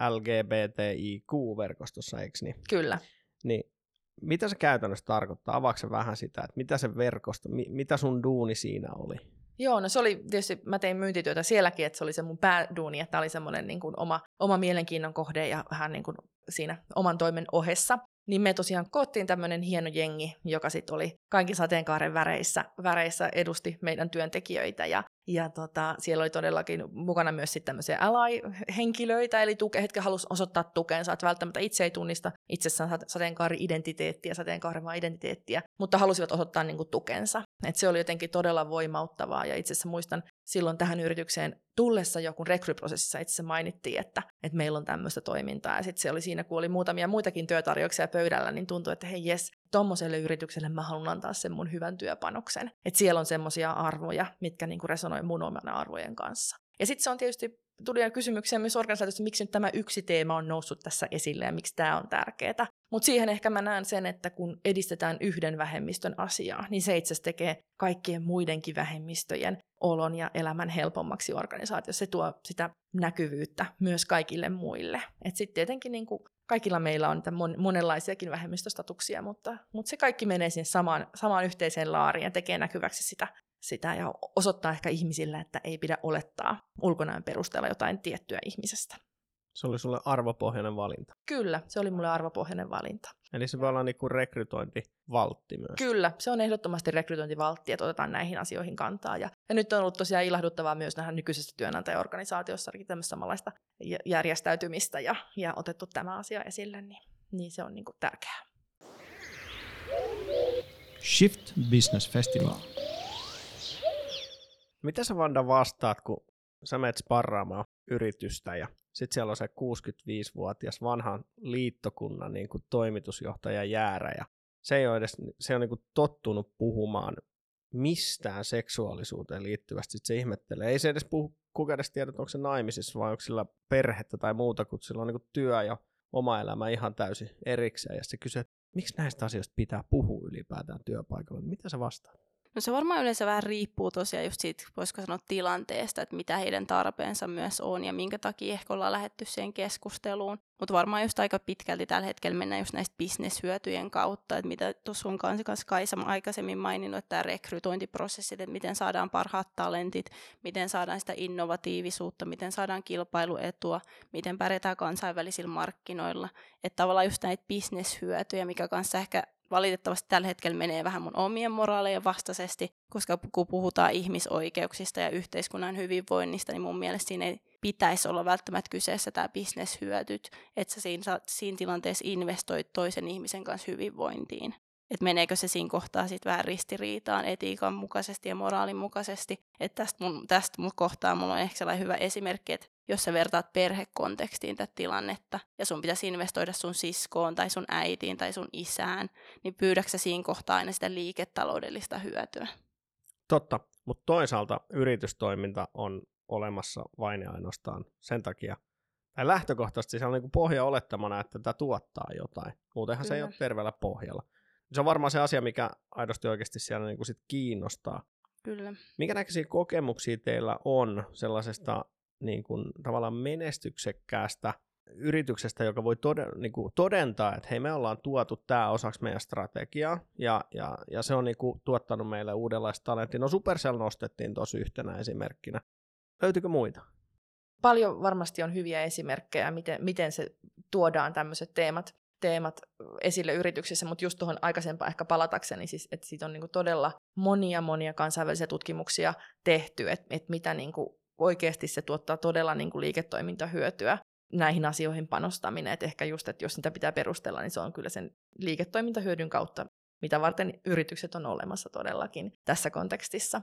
LGBTIQ-verkostossa, eikö niin? Kyllä. Niin mitä se käytännössä tarkoittaa? Avaako vähän sitä, että mitä se verkosto, mi, mitä sun duuni siinä oli? Joo, no se oli tietysti, mä tein myyntityötä sielläkin, että se oli se mun pääduuni, että tämä oli semmoinen niin kuin oma, oma mielenkiinnon kohde ja vähän niin kuin siinä oman toimen ohessa niin me tosiaan koottiin tämmöinen hieno jengi, joka sitten oli kaikki sateenkaaren väreissä, väreissä edusti meidän työntekijöitä ja ja tota, siellä oli todellakin mukana myös sitten tämmöisiä ally-henkilöitä, eli tuke, hetken halusi osoittaa tukensa, että välttämättä itse ei tunnista itsessään sateenkaari-identiteettiä, sateenkaarevaa identiteettiä, mutta halusivat osoittaa niin kuin, tukensa. Et se oli jotenkin todella voimauttavaa, ja itse asiassa muistan silloin tähän yritykseen tullessa joku rekryprosessissa itse asiassa mainittiin, että, että meillä on tämmöistä toimintaa, ja sitten se oli siinä, kun oli muutamia muitakin työtarjouksia pöydällä, niin tuntui, että hei jes, tuommoiselle yritykselle mä haluan antaa sen mun hyvän työpanoksen. Että siellä on semmoisia arvoja, mitkä niinku resonoi mun omana arvojen kanssa. Ja sitten se on tietysti, tuli kysymyksiä myös organisaatiosta, miksi nyt tämä yksi teema on noussut tässä esille ja miksi tämä on tärkeää. Mutta siihen ehkä mä näen sen, että kun edistetään yhden vähemmistön asiaa, niin se itse tekee kaikkien muidenkin vähemmistöjen olon ja elämän helpommaksi organisaatiossa. Se tuo sitä näkyvyyttä myös kaikille muille. Sitten tietenkin niin kuin kaikilla meillä on monenlaisiakin vähemmistöstatuksia, mutta, mutta se kaikki menee sinne samaan, samaan yhteiseen laariin ja tekee näkyväksi sitä, sitä ja osoittaa ehkä ihmisille, että ei pidä olettaa ulkonäön perusteella jotain tiettyä ihmisestä. Se oli sulle arvopohjainen valinta. Kyllä, se oli mulle arvopohjainen valinta. Eli se voi olla niin kuin rekrytointivaltti myös. Kyllä, se on ehdottomasti rekrytointivaltti, että otetaan näihin asioihin kantaa. Ja, ja nyt on ollut tosiaan ilahduttavaa myös nähdä nykyisessä työnantajaorganisaatiossa tämmöistä samanlaista järjestäytymistä ja, ja otettu tämä asia esille, niin, niin se on niin kuin tärkeää. Shift Business Festival. Mitä sä Vanda vastaat, kun sä menet sparraamaan yritystä ja sitten siellä on se 65-vuotias vanhan liittokunnan niin kuin toimitusjohtaja Jäärä ja se ei ole edes, se on niin kuin tottunut puhumaan mistään seksuaalisuuteen liittyvästi. Sitten se ihmettelee. Ei se edes puhu, kuka edes tiedä, onko se naimisissa vai onko sillä perhettä tai muuta, kun sillä on niin kuin työ ja oma elämä ihan täysin erikseen. Ja se kysyy, että miksi näistä asioista pitää puhua ylipäätään työpaikalla. Mitä se vastaa? No se varmaan yleensä vähän riippuu tosiaan just siitä, voisiko sanoa tilanteesta, että mitä heidän tarpeensa myös on ja minkä takia ehkä ollaan lähetty siihen keskusteluun. Mutta varmaan just aika pitkälti tällä hetkellä mennään just näistä bisneshyötyjen kautta, että mitä tuossa on kanssa Kaisa aikaisemmin maininnut, että tämä rekrytointiprosessit, että miten saadaan parhaat talentit, miten saadaan sitä innovatiivisuutta, miten saadaan kilpailuetua, miten pärjätään kansainvälisillä markkinoilla. Että tavallaan just näitä bisneshyötyjä, mikä kanssa ehkä valitettavasti tällä hetkellä menee vähän mun omien moraalejen vastaisesti, koska kun puhutaan ihmisoikeuksista ja yhteiskunnan hyvinvoinnista, niin mun mielestä siinä ei pitäisi olla välttämättä kyseessä tämä bisneshyötyt, että sä siinä, siinä tilanteessa investoit toisen ihmisen kanssa hyvinvointiin. Että meneekö se siinä kohtaa sitten vähän ristiriitaan etiikan mukaisesti ja moraalin mukaisesti. Että tästä mun, tästä mun kohtaa mulla on ehkä sellainen hyvä esimerkki, että jos sä vertaat perhekontekstiin tätä tilannetta ja sun pitäisi investoida sun siskoon tai sun äitiin tai sun isään, niin pyydäksä siinä kohtaa aina sitä liiketaloudellista hyötyä? Totta, mutta toisaalta yritystoiminta on olemassa vain ja ainoastaan sen takia, tai lähtökohtaisesti se on niin pohja olettamana, että tämä tuottaa jotain. Muutenhan Kyllä. se ei ole terveellä pohjalla. Se on varmaan se asia, mikä aidosti oikeasti siellä niin kuin sit kiinnostaa. Kyllä. Minkä näköisiä kokemuksia teillä on sellaisesta niin kuin, tavallaan menestyksekkäästä yrityksestä, joka voi toden, niin kuin todentaa, että hei me ollaan tuotu tämä osaksi meidän strategiaa ja, ja, ja se on niin kuin, tuottanut meille uudenlaista talenttia. No Supercell nostettiin tuossa yhtenä esimerkkinä. Löytyykö muita? Paljon varmasti on hyviä esimerkkejä, miten, miten se tuodaan tämmöiset teemat, teemat esille yrityksissä, mutta just tuohon aikaisempaan ehkä palatakseni, siis, että siitä on niin kuin todella monia monia kansainvälisiä tutkimuksia tehty, että, että mitä niin kuin oikeasti se tuottaa todella niin kuin liiketoimintahyötyä näihin asioihin panostaminen. että ehkä just, että jos sitä pitää perustella, niin se on kyllä sen liiketoimintahyödyn kautta, mitä varten yritykset on olemassa todellakin tässä kontekstissa.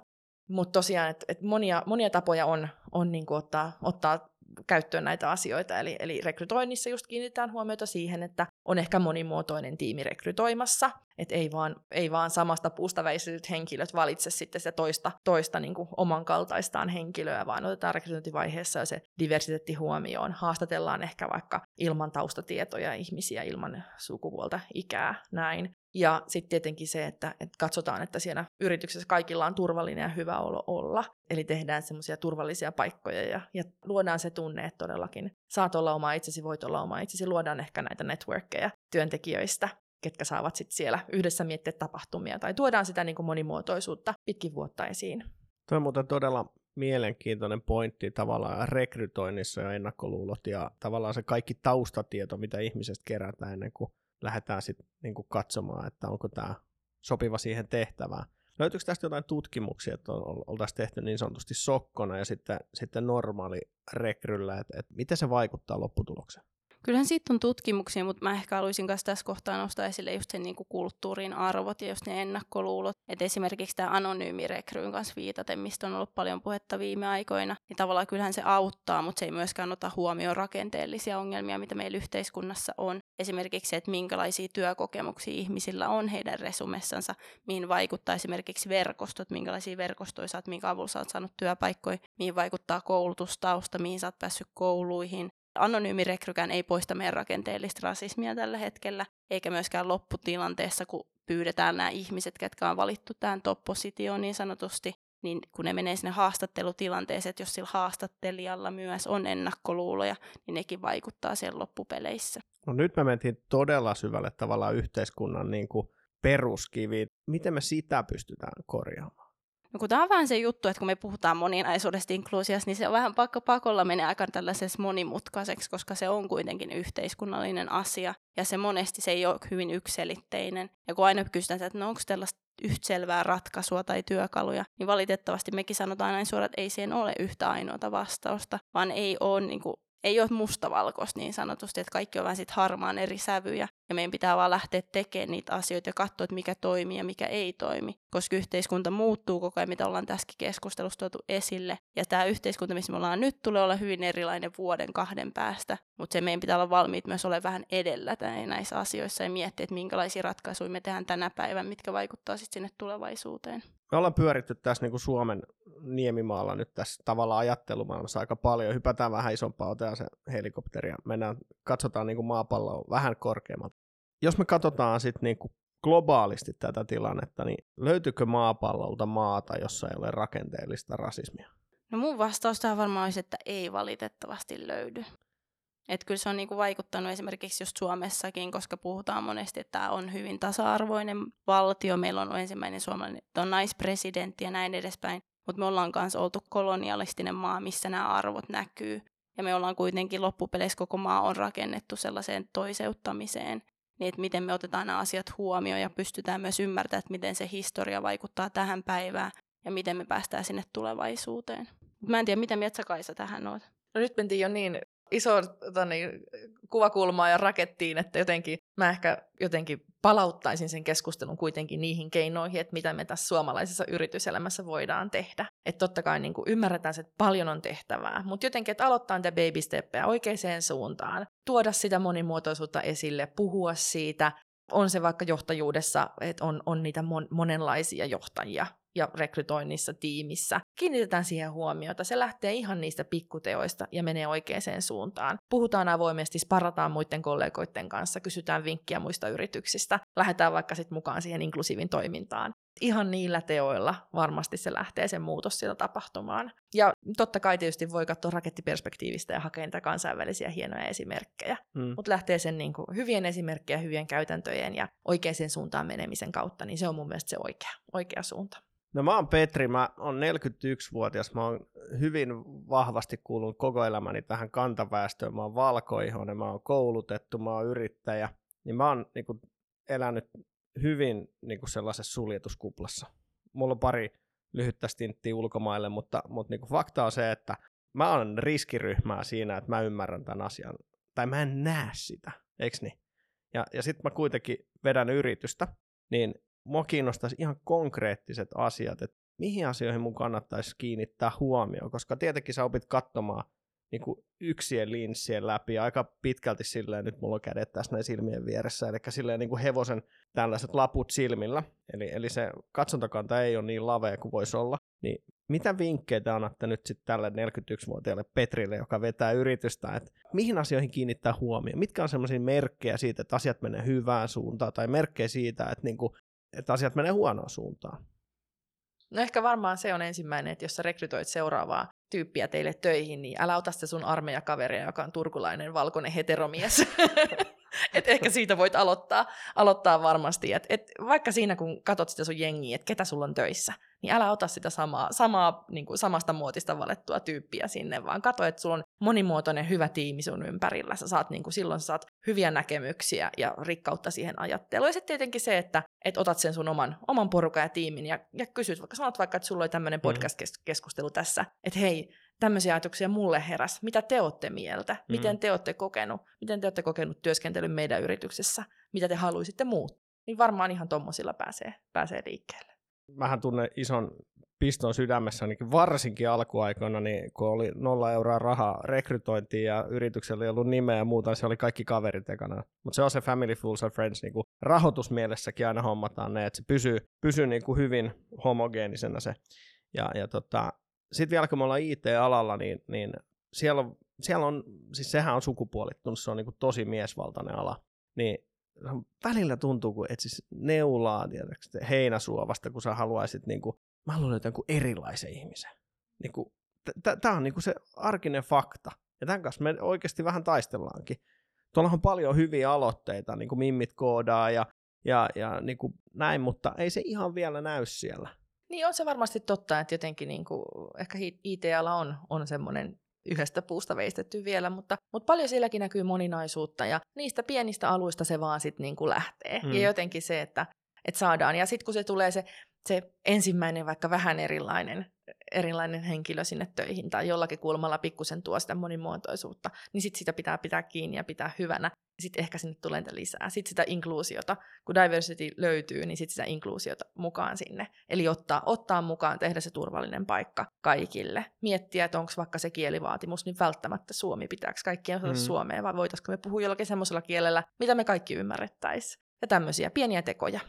Mutta tosiaan, että et monia, monia tapoja on, on niinku ottaa, ottaa käyttöön näitä asioita. Eli, eli rekrytoinnissa just kiinnitetään huomiota siihen, että on ehkä monimuotoinen tiimi rekrytoimassa, että ei vaan, ei vaan samasta puusta väistetyt henkilöt valitse sitten se toista, toista niin kuin oman kaltaistaan henkilöä, vaan otetaan rekrytointivaiheessa se diversiteetti huomioon. Haastatellaan ehkä vaikka ilman taustatietoja ihmisiä, ilman sukupuolta, ikää, näin. Ja sitten tietenkin se, että, että katsotaan, että siinä yrityksessä kaikilla on turvallinen ja hyvä olo olla. Eli tehdään semmoisia turvallisia paikkoja ja, ja luodaan se tunne, että todellakin saat olla oma itsesi, voit olla oma itsesi. Luodaan ehkä näitä networkkeja työntekijöistä, ketkä saavat sitten siellä yhdessä miettiä tapahtumia. Tai tuodaan sitä niin kuin monimuotoisuutta pitkin vuotta esiin. Tuo on muuten todella mielenkiintoinen pointti tavallaan rekrytoinnissa ja ennakkoluulot ja tavallaan se kaikki taustatieto, mitä ihmisestä kerätään ennen kuin lähdetään sitten niinku katsomaan, että onko tämä sopiva siihen tehtävään. Löytyykö tästä jotain tutkimuksia, että oltaisiin tehty niin sanotusti sokkona ja sitten, sitten normaali rekryllä, että, että miten se vaikuttaa lopputulokseen? Kyllähän siitä on tutkimuksia, mutta mä ehkä haluaisin myös tässä kohtaa nostaa esille just sen niin kuin kulttuurin arvot ja just ne ennakkoluulot. Et esimerkiksi tämä anonyymi rekryyn kanssa viitaten, mistä on ollut paljon puhetta viime aikoina, niin tavallaan kyllähän se auttaa, mutta se ei myöskään ota huomioon rakenteellisia ongelmia, mitä meillä yhteiskunnassa on. Esimerkiksi se, että minkälaisia työkokemuksia ihmisillä on heidän resumessansa, mihin vaikuttaa esimerkiksi verkostot, minkälaisia verkostoja oot, minkä avulla sä oot saanut työpaikkoja, mihin vaikuttaa koulutustausta, mihin sä oot päässyt kouluihin, anonyymi rekrykään ei poista meidän rakenteellista rasismia tällä hetkellä, eikä myöskään lopputilanteessa, kun pyydetään nämä ihmiset, ketkä on valittu tähän top-positioon niin sanotusti, niin kun ne menee sinne haastattelutilanteeseen, että jos sillä haastattelijalla myös on ennakkoluuloja, niin nekin vaikuttaa siellä loppupeleissä. No nyt me mentiin todella syvälle tavallaan yhteiskunnan niin kuin peruskiviin. Miten me sitä pystytään korjaamaan? No kun tämä on vähän se juttu, että kun me puhutaan moninaisuudesta inkluusiosta, niin se on vähän pakko pakolla menee aika tällaisessa monimutkaiseksi, koska se on kuitenkin yhteiskunnallinen asia. Ja se monesti se ei ole hyvin ykselitteinen. Ja kun aina kysytään, että no onko tällaista yhtä selvää ratkaisua tai työkaluja, niin valitettavasti mekin sanotaan näin suoraan, että ei siihen ole yhtä ainoata vastausta, vaan ei ole niin kuin ei ole mustavalkoista niin sanotusti, että kaikki on vähän sit harmaan eri sävyjä. Ja meidän pitää vaan lähteä tekemään niitä asioita ja katsoa, että mikä toimii ja mikä ei toimi. Koska yhteiskunta muuttuu koko ajan, mitä ollaan tässäkin keskustelussa tuotu esille. Ja tämä yhteiskunta, missä me ollaan nyt, tulee olla hyvin erilainen vuoden kahden päästä. Mutta se meidän pitää olla valmiit myös olla vähän edellä näissä asioissa ja miettiä, että minkälaisia ratkaisuja me tehdään tänä päivänä, mitkä vaikuttaa sitten sinne tulevaisuuteen. Me ollaan pyöritty tässä niin kuin Suomen niemimaalla nyt tässä tavallaan ajattelumaailmassa aika paljon. Hypätään vähän isompaa, otetaan se helikopteri ja mennään, katsotaan niin kuin maapalloa vähän korkeammalta. Jos me katsotaan sitten niin kuin globaalisti tätä tilannetta, niin löytyykö maapallolta maata, jossa ei ole rakenteellista rasismia? No mun vastaus tähän varmaan olisi, että ei valitettavasti löydy. Et kyllä se on niinku vaikuttanut esimerkiksi just Suomessakin, koska puhutaan monesti, että tämä on hyvin tasa-arvoinen valtio. Meillä on ensimmäinen suomalainen on naispresidentti ja näin edespäin. Mutta me ollaan myös oltu kolonialistinen maa, missä nämä arvot näkyy. Ja me ollaan kuitenkin loppupeleissä koko maa on rakennettu sellaiseen toiseuttamiseen, niin että miten me otetaan nämä asiat huomioon ja pystytään myös ymmärtämään, että miten se historia vaikuttaa tähän päivään ja miten me päästään sinne tulevaisuuteen. Mä en tiedä, mitä mieltä Kaisa tähän oot? No nyt mentiin jo niin iso tani, kuvakulmaa ja rakettiin, että jotenkin mä ehkä jotenkin palauttaisin sen keskustelun kuitenkin niihin keinoihin, että mitä me tässä suomalaisessa yrityselämässä voidaan tehdä. Että totta kai niin kuin ymmärretään, että paljon on tehtävää, mutta jotenkin, että aloittaa niitä baby steppejä oikeaan suuntaan, tuoda sitä monimuotoisuutta esille, puhua siitä, on se vaikka johtajuudessa, että on, on niitä mon, monenlaisia johtajia, ja rekrytoinnissa tiimissä. Kiinnitetään siihen huomiota. Se lähtee ihan niistä pikkuteoista ja menee oikeaan suuntaan. Puhutaan avoimesti, sparataan muiden kollegoiden kanssa, kysytään vinkkiä muista yrityksistä, lähdetään vaikka sitten mukaan siihen inklusiivin toimintaan ihan niillä teoilla varmasti se lähtee sen muutos siellä tapahtumaan. Ja totta kai tietysti voi katsoa rakettiperspektiivistä ja hakea niitä kansainvälisiä hienoja esimerkkejä, mm. mutta lähtee sen niin kuin hyvien esimerkkejä, hyvien käytäntöjen ja oikeaan suuntaan menemisen kautta, niin se on mun mielestä se oikea, oikea suunta. No mä oon Petri, mä oon 41-vuotias, mä oon hyvin vahvasti kuulunut koko elämäni tähän kantaväestöön, mä oon valkoihoinen, mä oon koulutettu, mä oon yrittäjä, niin mä oon niin kuin, elänyt hyvin niin kuin sellaisessa suljetuskuplassa. Mulla on pari lyhyttä stinttiä ulkomaille, mutta, mutta niin kuin fakta on se, että mä olen riskiryhmää siinä, että mä ymmärrän tämän asian, tai mä en näe sitä, eikö niin? Ja, ja sitten mä kuitenkin vedän yritystä, niin mua kiinnostaisi ihan konkreettiset asiat, että mihin asioihin mun kannattaisi kiinnittää huomioon, koska tietenkin sä opit katsomaan niin kuin yksien linssien läpi. Aika pitkälti silleen, nyt mulla on kädet tässä näin silmien vieressä, eli silleen niin kuin hevosen tällaiset laput silmillä, eli, eli se katsontakanta ei ole niin lavea kuin voisi olla, niin mitä vinkkejä te annatte nyt sitten tälle 41-vuotiaalle Petrille, joka vetää yritystä, että mihin asioihin kiinnittää huomioon? Mitkä on sellaisia merkkejä siitä, että asiat menee hyvään suuntaan, tai merkkejä siitä, että, niinku, että asiat menee huonoon suuntaan? No ehkä varmaan se on ensimmäinen, että jos sä rekrytoit seuraavaa tyyppiä teille töihin, niin älä ota se sun armeijakaveria, joka on turkulainen valkoinen heteromies. et ehkä siitä voit aloittaa, aloittaa varmasti. Et, et vaikka siinä, kun katsot sitä sun jengiä, että ketä sulla on töissä, niin älä ota sitä samaa, samaa niin kuin samasta muotista valettua tyyppiä sinne, vaan katso, että sulla on monimuotoinen hyvä tiimi sun ympärillä. Sä saat, niin kuin, silloin sä saat hyviä näkemyksiä ja rikkautta siihen ajatteluun. Ja sitten tietenkin se, että et otat sen sun oman, oman porukan ja tiimin ja, ja kysyt, vaikka sanot vaikka, että sulla oli tämmöinen mm. podcast-keskustelu tässä, että hei, tämmöisiä ajatuksia mulle heräs. Mitä te olette mieltä? Miten mm. te olette kokenut? Miten te olette kokenut työskentelyn meidän yrityksessä? Mitä te haluaisitte muut? Niin varmaan ihan tommosilla pääsee, pääsee liikkeelle. Mähän tunnen ison piston sydämessä, ainakin varsinkin alkuaikoina, niin kun oli nolla euroa rahaa rekrytointiin ja yrityksellä ei ollut nimeä ja muuta, se oli kaikki kaverit ekana. Mutta se on se Family Fools and Friends, niin rahoitusmielessäkin aina hommataan ne, että se pysyy, pysyy niin kuin hyvin homogeenisena se. Ja, ja tota, sitten vielä kun me ollaan IT-alalla, niin, niin siellä, siellä on, siis sehän on sukupuolittunut, se on niin tosi miesvaltainen ala, niin välillä tuntuu, kun etsis neulaa tiedätkö, heinäsuovasta, kun sä haluaisit, niin kuin, mä haluan löytää jonkun erilaisen ihmisen. Niin kuin, Tämä on niin kuin se arkinen fakta, ja tämän kanssa me oikeasti vähän taistellaankin. Tuolla on paljon hyviä aloitteita, niin kuin mimmit koodaa ja, ja, ja niin kuin näin, mutta ei se ihan vielä näy siellä. Niin on se varmasti totta, että jotenkin niin kuin, ehkä IT-ala on, on semmoinen yhdestä puusta veistetty vielä, mutta, mutta paljon silläkin näkyy moninaisuutta ja niistä pienistä aluista se vaan sitten niin kuin lähtee. Mm. Ja jotenkin se, että, että saadaan. Ja sitten kun se tulee se, se ensimmäinen vaikka vähän erilainen erilainen henkilö sinne töihin tai jollakin kulmalla pikkusen tuo sitä monimuotoisuutta, niin sitten sitä pitää pitää kiinni ja pitää hyvänä. Sitten ehkä sinne tulee niitä lisää. Sitten sitä inkluusiota, kun diversity löytyy, niin sitten sitä inkluusiota mukaan sinne. Eli ottaa, ottaa mukaan, tehdä se turvallinen paikka kaikille. Miettiä, että onko vaikka se kielivaatimus, niin välttämättä suomi pitääkö kaikkien osata mm. suomea, vai voitaisiko me puhua jollakin semmoisella kielellä, mitä me kaikki ymmärrettäisiin. Ja tämmöisiä pieniä tekoja.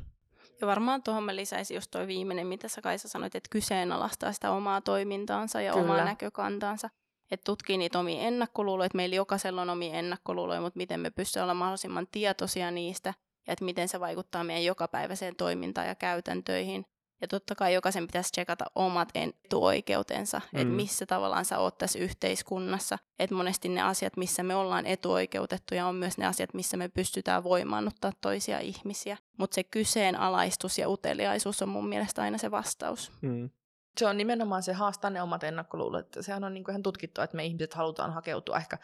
Ja varmaan tuohon mä lisäisin just toi viimeinen, mitä sä Kaisa sanoit, että kyseenalaistaa sitä omaa toimintaansa ja Kyllä. omaa näkökantaansa. Että tutkii niitä omia ennakkoluuloja, että meillä jokaisella on omia ennakkoluuloja, mutta miten me pystymme olemaan mahdollisimman tietoisia niistä ja että miten se vaikuttaa meidän jokapäiväiseen toimintaan ja käytäntöihin. Ja totta kai jokaisen pitäisi tsekata omat etuoikeutensa, mm. että missä tavallaan sä oot tässä yhteiskunnassa. Että monesti ne asiat, missä me ollaan etuoikeutettuja, on myös ne asiat, missä me pystytään voimaannuttaa toisia ihmisiä. Mutta se kyseenalaistus ja uteliaisuus on mun mielestä aina se vastaus. Mm. Se on nimenomaan se haastaa ne omat ennakkoluulot. Sehän on niinku ihan tutkittu, että me ihmiset halutaan hakeutua ehkä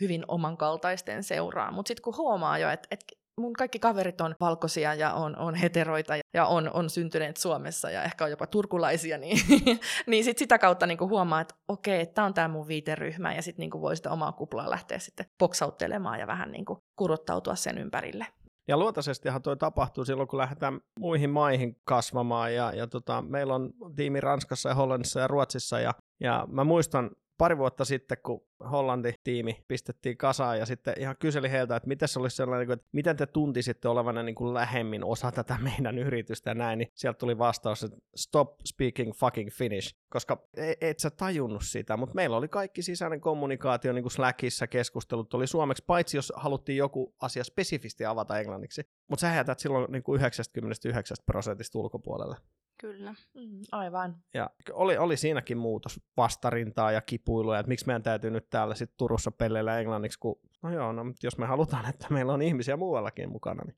hyvin omankaltaisten seuraan. Mutta sitten kun huomaa jo, että et mun kaikki kaverit on valkoisia ja on, on heteroita ja on, on syntyneet Suomessa ja ehkä on jopa turkulaisia, niin, niin sit sitä kautta niinku huomaa, että okei, tämä on tämä mun viiteryhmä ja sitten niinku voi sitä omaa kuplaa lähteä sitten boksauttelemaan ja vähän niinku kurottautua sen ympärille. Ja luontaisestihan toi tapahtuu silloin, kun lähdetään muihin maihin kasvamaan. Ja, ja tota, meillä on tiimi Ranskassa ja Hollannissa ja Ruotsissa. Ja, ja mä muistan pari vuotta sitten, kun Hollanti-tiimi pistettiin kasaan ja sitten ihan kyseli heiltä, että miten se olisi sellainen, niin että miten te tuntisitte olevanne niin kuin lähemmin osa tätä meidän yritystä ja näin, niin sieltä tuli vastaus, että stop speaking fucking Finnish, koska e, et sä tajunnut sitä, mutta meillä oli kaikki sisäinen kommunikaatio niin kuin Slackissa, keskustelut oli suomeksi, paitsi jos haluttiin joku asia spesifisti avata englanniksi, mutta sä jätät silloin niin kuin 99 prosentista ulkopuolelle. Kyllä. Mm, aivan. Ja oli, oli siinäkin muutos vastarintaa ja kipuiluja, että miksi meidän täytyy nyt täällä sitten Turussa pelleillä englanniksi, kun no joo, no, jos me halutaan, että meillä on ihmisiä muuallakin mukana, niin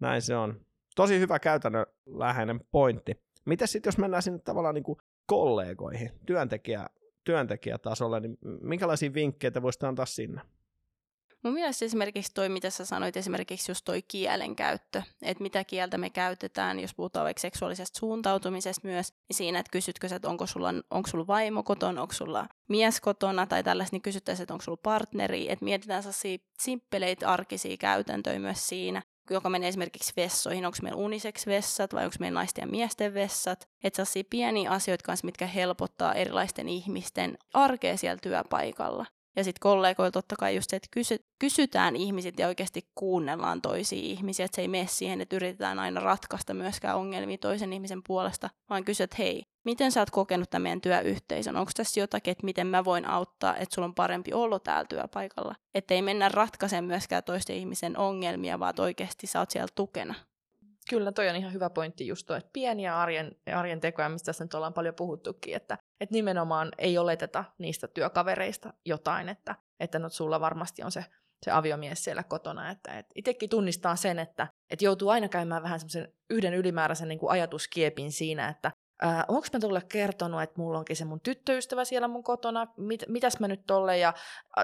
näin se on. Tosi hyvä käytännönläheinen pointti. Miten sitten, jos mennään sinne tavallaan niin kuin kollegoihin, työntekijä, työntekijätasolle, niin minkälaisia vinkkejä te voisitte antaa sinne? Mun mielestä esimerkiksi toi, mitä sä sanoit, esimerkiksi just toi kielen käyttö, että mitä kieltä me käytetään, jos puhutaan vaikka seksuaalisesta suuntautumisesta myös, niin siinä, että kysytkö sä, että onko sulla, onko sulla vaimo kotona, onko sulla mies kotona tai tällaista, niin kysyttäisiin, että onko sulla partneri, että mietitään sellaisia simppeleitä arkisia käytäntöjä myös siinä, joka menee esimerkiksi vessoihin, onko meillä unisex-vessat vai onko meillä naisten ja miesten vessat. Että sellaisia pieniä asioita kanssa, mitkä helpottaa erilaisten ihmisten arkea siellä työpaikalla. Ja sitten kollegoilla totta kai just se, että kysy, kysytään ihmisiltä ja oikeasti kuunnellaan toisia ihmisiä, että se ei mene siihen, että yritetään aina ratkaista myöskään ongelmia toisen ihmisen puolesta, vaan kysyt, että hei, miten sä oot kokenut tämän meidän työyhteisön? Onko tässä jotakin, että miten mä voin auttaa, että sulla on parempi olo täällä työpaikalla? Että ei mennä ratkaisemaan myöskään toisten ihmisen ongelmia, vaan oikeasti sä oot siellä tukena. Kyllä, toi on ihan hyvä pointti just tuo, että pieniä arjen, arjen tekoja, mistä tässä nyt ollaan paljon puhuttukin, että, että nimenomaan ei oleteta niistä työkavereista jotain, että, että no sulla varmasti on se, se aviomies siellä kotona, että, että itsekin tunnistaa sen, että, että joutuu aina käymään vähän semmoisen yhden ylimääräisen niin kuin ajatuskiepin siinä, että Äh, onko mä tulle kertonut, että mulla onkin se mun tyttöystävä siellä mun kotona, mit, mitäs mä nyt tolle, ja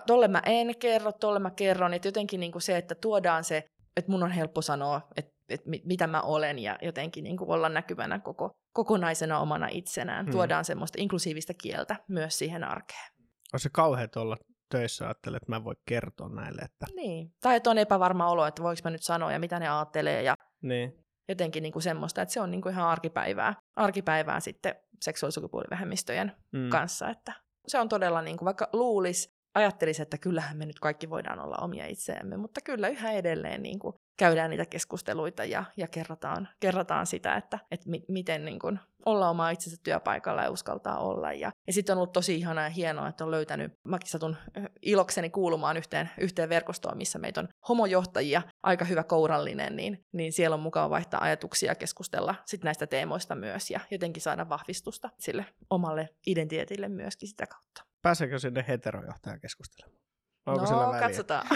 tolle mä en kerro, tolle mä kerron, että jotenkin niin kuin se, että tuodaan se, että mun on helppo sanoa, että että mit, mitä mä olen ja jotenkin niin kuin olla näkyvänä koko, kokonaisena omana itsenään. Hmm. Tuodaan semmoista inklusiivista kieltä myös siihen arkeen. On se kauheaa olla töissä ajattelee, että mä voin kertoa näille. Että... Niin, tai että on epävarma olo, että voiko mä nyt sanoa ja mitä ne ajattelee ja niin. jotenkin niin kuin semmoista, että se on niin kuin ihan arkipäivää, arkipäivää sitten seksuaalisukupuolivähemmistöjen hmm. kanssa, että se on todella niin kuin, vaikka luulisi, ajattelisi, että kyllähän me nyt kaikki voidaan olla omia itseämme, mutta kyllä yhä edelleen niin kuin käydään niitä keskusteluita ja, ja kerrotaan, kerrotaan sitä, että, että mi, miten niin kuin olla oma itsensä työpaikalla ja uskaltaa olla. Ja, ja sitten on ollut tosi ihanaa ja hienoa, että on löytänyt, mäkin satun ilokseni kuulumaan yhteen, yhteen verkostoon, missä meitä on homojohtajia, aika hyvä kourallinen, niin, niin siellä on mukava vaihtaa ajatuksia ja keskustella sit näistä teemoista myös ja jotenkin saada vahvistusta sille omalle identiteetille myöskin sitä kautta. Pääseekö sinne heterojohtaja keskustelemaan? Onko no, sillä väliä? katsotaan.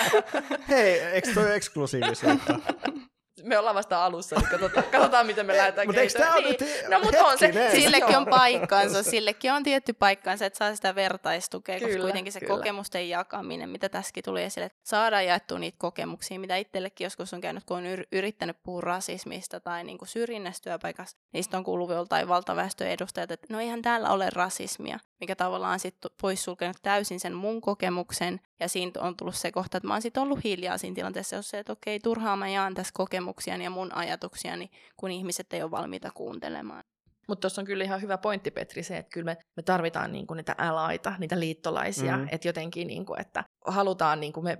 Hei, eikö toi eksklusiivisuutta? me ollaan vasta alussa, niin katsotaan, katsotaan miten me lähdetään Mutta eikö tämä niin. No, mutta on se. Sillekin on paikkansa, sillekin on tietty paikkansa, että saa sitä vertaistukea, kyllä, koska kuitenkin se kyllä. kokemusten jakaminen, mitä tässäkin tuli esille, että saadaan jaettua niitä kokemuksia, mitä itsellekin joskus on käynyt, kun on yrittänyt puhua rasismista tai niin kuin syrjinnästä työpaikassa, niistä on kuullut joltain valtaväestön edustajat, että no eihän täällä ole rasismia, mikä tavallaan sitten poissulkenut täysin sen mun kokemuksen, ja siinä on tullut se kohta, että mä oon sitten ollut hiljaa siinä tilanteessa, jos se, että okei, turhaa mä jaan tässä kokemuksiani ja mun ajatuksiani, kun ihmiset ei ole valmiita kuuntelemaan. Mutta tuossa on kyllä ihan hyvä pointti, Petri, se, että kyllä me, me tarvitaan niinku niitä älaita, niitä liittolaisia, mm. että jotenkin, niinku, että halutaan, niinku me,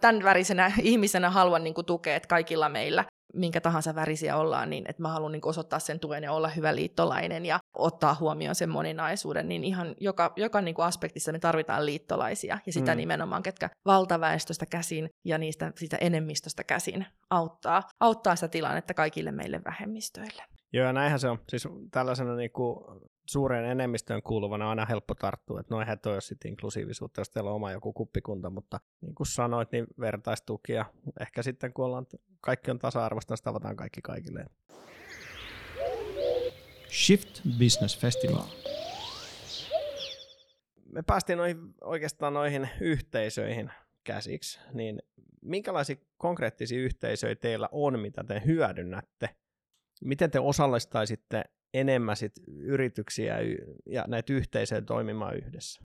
tämän värisenä ihmisenä haluan niinku tukea, että kaikilla meillä minkä tahansa värisiä ollaan, niin että mä haluan niin osoittaa sen tuen ja olla hyvä liittolainen ja ottaa huomioon sen moninaisuuden, niin ihan joka, joka niin kuin aspektissa me tarvitaan liittolaisia ja sitä mm. nimenomaan, ketkä valtaväestöstä käsin ja niistä sitä enemmistöstä käsin auttaa, auttaa sitä tilannetta kaikille meille vähemmistöille. Joo, ja näinhän se on. Siis tällaisena niin kuin suureen enemmistöön kuuluvana on aina helppo tarttua, että no eihän toi sitten inklusiivisuutta, jos teillä on oma joku kuppikunta, mutta niin kuin sanoit, niin vertaistuki ja ehkä sitten kun ollaan, kaikki on tasa-arvoista, niin tavataan kaikki kaikille. Shift Business Festival. Me päästiin noihin, oikeastaan noihin yhteisöihin käsiksi, niin minkälaisia konkreettisia yhteisöjä teillä on, mitä te hyödynnätte? Miten te osallistaisitte enemmän sit yrityksiä ja näitä yhteisöjä toimimaan yhdessä?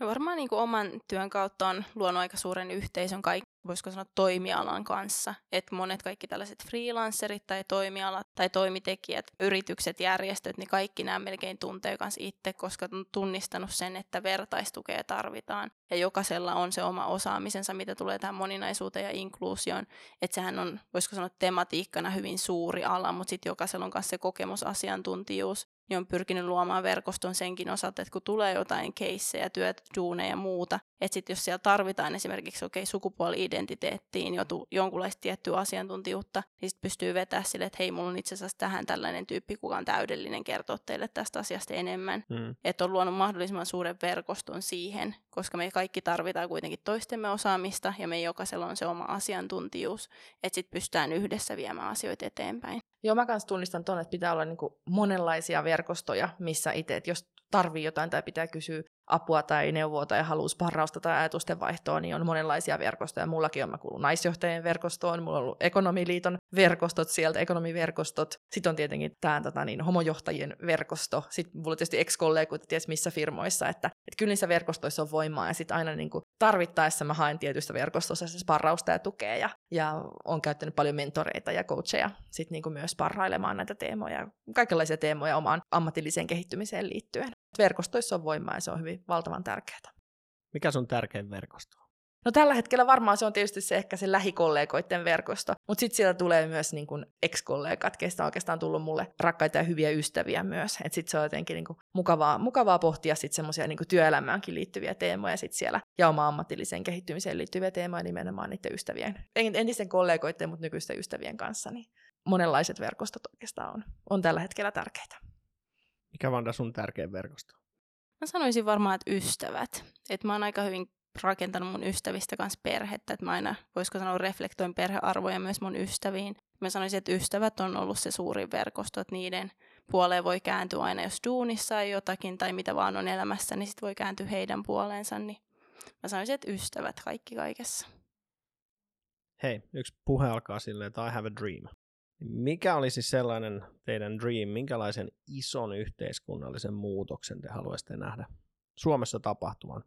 No varmaan niin kuin oman työn kautta on luonut aika suuren yhteisön kaikki, voisiko sanoa toimialan kanssa. Että monet kaikki tällaiset freelancerit tai toimialat tai toimitekijät, yritykset, järjestöt, niin kaikki nämä melkein tuntee myös itse, koska on tunnistanut sen, että vertaistukea tarvitaan. Ja jokaisella on se oma osaamisensa, mitä tulee tähän moninaisuuteen ja inkluusioon. Että sehän on, voisiko sanoa, tematiikkana hyvin suuri ala, mutta sitten jokaisella on myös se kokemusasiantuntijuus niin on pyrkinyt luomaan verkoston senkin osalta, että kun tulee jotain keissejä, työt, duuneja ja muuta, että sit jos siellä tarvitaan esimerkiksi okay, sukupuoli-identiteettiin jotu, jonkunlaista tiettyä asiantuntijuutta, niin sit pystyy vetämään sille, että hei, mulla on itse asiassa tähän tällainen tyyppi, kuka on täydellinen kertoa teille tästä asiasta enemmän. Mm. Että on luonut mahdollisimman suuren verkoston siihen, koska me kaikki tarvitaan kuitenkin toistemme osaamista ja me jokaisella on se oma asiantuntijuus, että sitten pystytään yhdessä viemään asioita eteenpäin. Joo, mä kanssa tunnistan tuonne, että pitää olla niinku monenlaisia verkostoja, missä itse, jos tarvii jotain tai pitää kysyä apua tai neuvoa tai haluaa sparrausta tai ajatusten vaihtoa, niin on monenlaisia verkostoja. Mullakin on, mä kuulun naisjohtajien verkostoon, mulla on ollut ekonomiliiton verkostot sieltä, ekonomiverkostot. Sitten on tietenkin tämä tota, niin, homojohtajien verkosto. Sitten mulla on tietysti ex-kollegoita ties missä firmoissa, että, että kyllä niissä verkostoissa on voimaa ja sitten aina niin kuin, tarvittaessa mä haen tietystä verkostossa se sparrausta ja tukea ja, ja on käyttänyt paljon mentoreita ja coacheja sitten niin kuin myös sparrailemaan näitä teemoja, kaikenlaisia teemoja omaan ammatilliseen kehittymiseen liittyen. Verkostoissa on voimaa ja se on hyvin valtavan tärkeää. Mikä sun tärkein verkosto No tällä hetkellä varmaan se on tietysti se ehkä se lähikollegoiden verkosto, mutta sitten sieltä tulee myös niin kuin ex-kollegat, keistä on oikeastaan tullut mulle rakkaita ja hyviä ystäviä myös. Että sitten se on jotenkin niin kuin mukavaa, mukavaa pohtia sitten semmoisia niin työelämäänkin liittyviä teemoja sit siellä ja oma ammatilliseen kehittymiseen liittyviä teemoja nimenomaan niiden ystävien, entisten kollegoiden, mutta nykyisten ystävien kanssa. Niin monenlaiset verkostot oikeastaan on, on tällä hetkellä tärkeitä. Mikä Vanda sun tärkein verkosto? Mä sanoisin varmaan, että ystävät. Että mä oon aika hyvin rakentanut mun ystävistä kanssa perhettä, että mä aina, voisiko sanoa, reflektoin perhearvoja myös mun ystäviin. Mä sanoisin, että ystävät on ollut se suurin verkosto, että niiden puoleen voi kääntyä aina, jos duunissa ei jotakin tai mitä vaan on elämässä, niin sit voi kääntyä heidän puoleensa, niin mä sanoisin, että ystävät kaikki kaikessa. Hei, yksi puhe alkaa silleen, että I have a dream. Mikä olisi sellainen teidän dream, minkälaisen ison yhteiskunnallisen muutoksen te haluaisitte nähdä Suomessa tapahtuvan?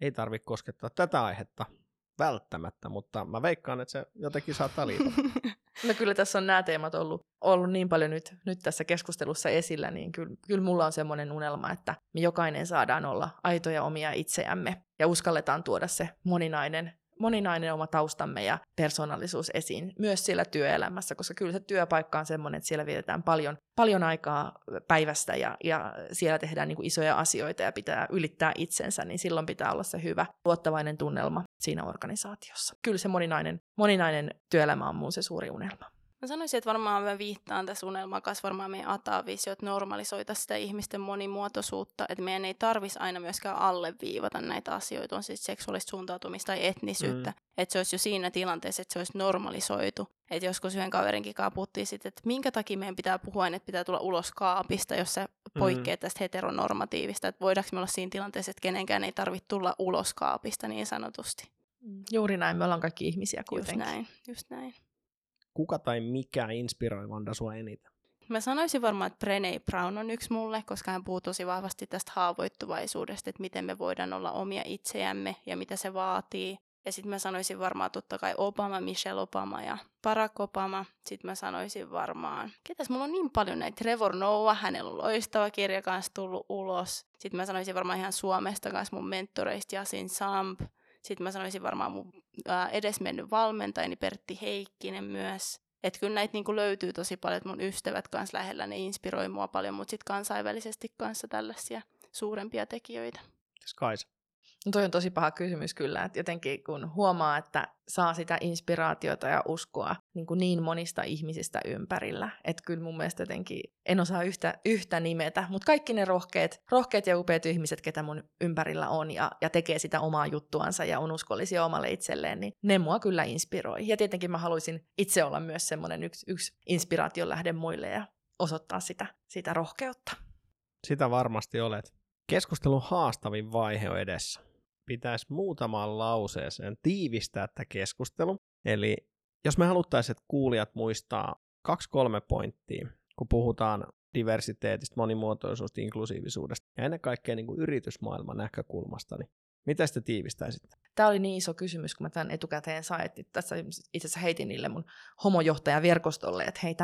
Ei tarvitse koskettaa tätä aihetta välttämättä, mutta mä veikkaan, että se jotenkin saattaa liittyä. No kyllä tässä on nämä teemat ollut, ollut niin paljon nyt, nyt tässä keskustelussa esillä, niin kyllä, kyllä mulla on semmoinen unelma, että me jokainen saadaan olla aitoja omia itseämme ja uskalletaan tuoda se moninainen moninainen oma taustamme ja persoonallisuus esiin myös siellä työelämässä, koska kyllä se työpaikka on semmoinen, että siellä vietetään paljon, paljon aikaa päivästä ja, ja siellä tehdään niin kuin isoja asioita ja pitää ylittää itsensä, niin silloin pitää olla se hyvä luottavainen tunnelma siinä organisaatiossa. Kyllä se moninainen, moninainen työelämä on mun se suuri unelma. Mä sanoisin, että varmaan mä viittaan tässä unelmakas varmaan meidän atavisio, että normalisoita sitä ihmisten monimuotoisuutta, että meidän ei tarvitsisi aina myöskään alleviivata näitä asioita, on siis seksuaalista suuntautumista tai etnisyyttä, mm. että se olisi jo siinä tilanteessa, että se olisi normalisoitu. Että joskus yhden kaverinkin kanssa puhuttiin sitten, että minkä takia meidän pitää puhua, että pitää tulla ulos kaapista, jos se poikkeaa mm. tästä heteronormatiivista, että voidaanko me olla siinä tilanteessa, että kenenkään ei tarvitse tulla ulos kaapista niin sanotusti. Juuri näin, me ollaan kaikki ihmisiä kuitenkin. Just näin, just näin kuka tai mikä inspiroi Vanda sua eniten? Mä sanoisin varmaan, että Brené Brown on yksi mulle, koska hän puhuu tosi vahvasti tästä haavoittuvaisuudesta, että miten me voidaan olla omia itseämme ja mitä se vaatii. Ja sitten mä sanoisin varmaan totta kai Obama, Michelle Obama ja Barack Obama. Sitten mä sanoisin varmaan, ketäs mulla on niin paljon näitä, Trevor Noah, hänellä on loistava kirja kanssa tullut ulos. Sitten mä sanoisin varmaan ihan Suomesta kanssa mun mentoreista Jasin Samp. Sitten mä sanoisin varmaan mun ää, edesmennyt valmentajani Pertti Heikkinen myös. Että kyllä näitä niinku löytyy tosi paljon, että mun ystävät kanssa lähellä, ne inspiroi mua paljon, mutta sitten kansainvälisesti kanssa tällaisia suurempia tekijöitä. Kaisa? No toi on tosi paha kysymys kyllä, että jotenkin kun huomaa, että saa sitä inspiraatiota ja uskoa niin, kuin niin monista ihmisistä ympärillä, että kyllä mun mielestä jotenkin en osaa yhtä, yhtä nimetä, mutta kaikki ne rohkeat, rohkeat ja upeat ihmiset, ketä mun ympärillä on ja, ja tekee sitä omaa juttuansa ja on uskollisia omalle itselleen, niin ne mua kyllä inspiroi. Ja tietenkin mä haluaisin itse olla myös semmoinen yksi, yksi inspiraation lähde muille ja osoittaa sitä, sitä rohkeutta. Sitä varmasti olet. Keskustelun haastavin vaihe on edessä pitäisi muutamaan lauseeseen tiivistää tämä keskustelu. Eli jos me haluttaisiin, että kuulijat muistaa kaksi-kolme pointtia, kun puhutaan diversiteetistä, monimuotoisuudesta, inklusiivisuudesta ja ennen kaikkea niin kuin yritysmaailman näkökulmasta, niin mitä te tiivistäisitte? Tämä oli niin iso kysymys, kun mä tämän etukäteen sain, että tässä itse asiassa heitin niille mun homojohtajaverkostolle, että hei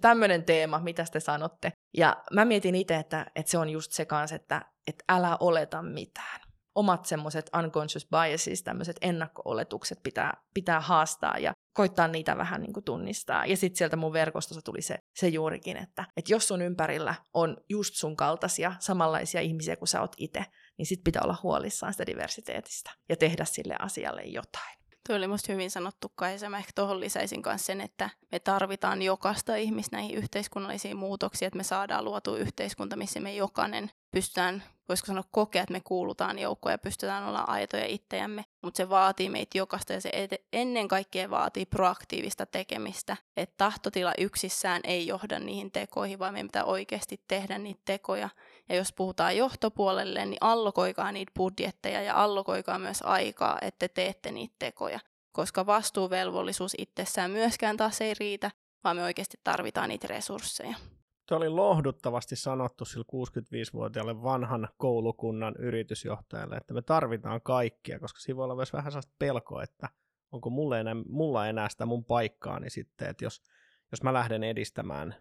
tämmöinen teema, mitä te sanotte. Ja mä mietin itse, että, että se on just se kanssa, että, että älä oleta mitään omat semmoiset unconscious biases, tämmöiset ennakko-oletukset pitää, pitää haastaa ja koittaa niitä vähän niin kuin tunnistaa. Ja sitten sieltä mun verkostossa tuli se, se juurikin, että, että jos sun ympärillä on just sun kaltaisia samanlaisia ihmisiä kuin sä oot itse, niin sit pitää olla huolissaan sitä diversiteetistä ja tehdä sille asialle jotain. Tuo oli musta hyvin sanottu Kaisa. Mä ehkä tuohon lisäisin myös sen, että me tarvitaan jokaista ihmistä näihin yhteiskunnallisiin muutoksiin, että me saadaan luotu yhteiskunta, missä me jokainen pystytään, voisiko sanoa, kokea, että me kuulutaan joukkoon ja pystytään olla aitoja itseämme, mutta se vaatii meitä jokaista ja se ennen kaikkea vaatii proaktiivista tekemistä, että tahtotila yksissään ei johda niihin tekoihin, vaan meidän pitää oikeasti tehdä niitä tekoja. Ja jos puhutaan johtopuolelle, niin allokoikaa niitä budjetteja ja allokoikaa myös aikaa, että te teette niitä tekoja, koska vastuuvelvollisuus itsessään myöskään taas ei riitä, vaan me oikeasti tarvitaan niitä resursseja. Tuo oli lohduttavasti sanottu sille 65-vuotiaalle vanhan koulukunnan yritysjohtajalle, että me tarvitaan kaikkia, koska siinä voi olla myös vähän sellaista pelkoa, että onko mulla enää, mulla enää sitä mun paikkaani sitten, että jos, jos mä lähden edistämään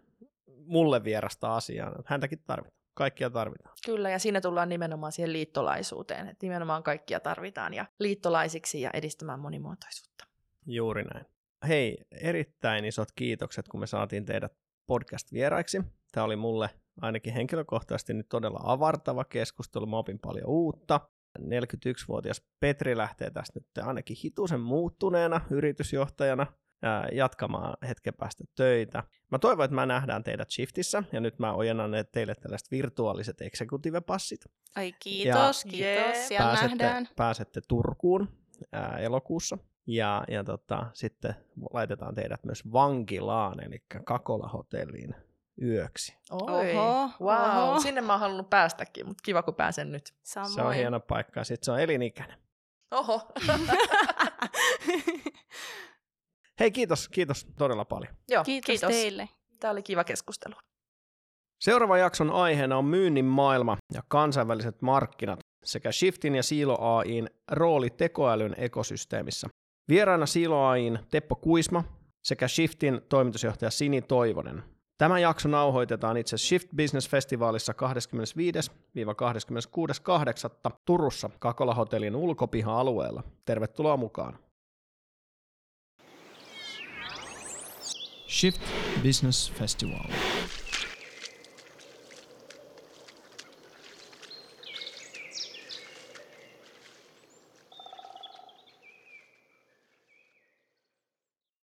mulle vierasta asiaa, niin häntäkin tarvitaan. Kaikkia tarvitaan. Kyllä, ja siinä tullaan nimenomaan siihen liittolaisuuteen, että nimenomaan kaikkia tarvitaan ja liittolaisiksi ja edistämään monimuotoisuutta. Juuri näin. Hei, erittäin isot kiitokset, kun me saatiin teidät podcast-vieraiksi. Tämä oli mulle ainakin henkilökohtaisesti nyt todella avartava keskustelu. Mä opin paljon uutta. 41-vuotias Petri lähtee tästä nyt ainakin hitusen muuttuneena yritysjohtajana jatkamaan hetken päästä töitä. Mä toivon, että mä nähdään teidät Shiftissä, ja nyt mä ojennan teille tällaiset virtuaaliset executive-passit. Ai kiitos, ja kiitos, siellä pääsette, nähdään. Pääsette Turkuun ää, elokuussa. Ja, ja tota, sitten laitetaan teidät myös vankilaan, eli Kakola-hotelliin yöksi. Oi, oho, wow. Oho. Sinne mä oon halunnut päästäkin, mutta kiva kun pääsen nyt. Samoin. Se on hieno paikka sitten se on elinikäinen. Oho. Hei, kiitos, kiitos todella paljon. Joo, kiitos, kiitos teille. Tämä oli kiva keskustelu. Seuraava jakson aiheena on myynnin maailma ja kansainväliset markkinat sekä Shiftin ja Silo AIin rooli tekoälyn ekosysteemissä. Vieraana Silo AIin Teppo Kuisma sekä Shiftin toimitusjohtaja Sini Toivonen. Tämä jakso nauhoitetaan itse Shift Business Festivalissa 25-26.8. Turussa Kakola Hotellin ulkopiha-alueella. Tervetuloa mukaan. Shift Business Festival.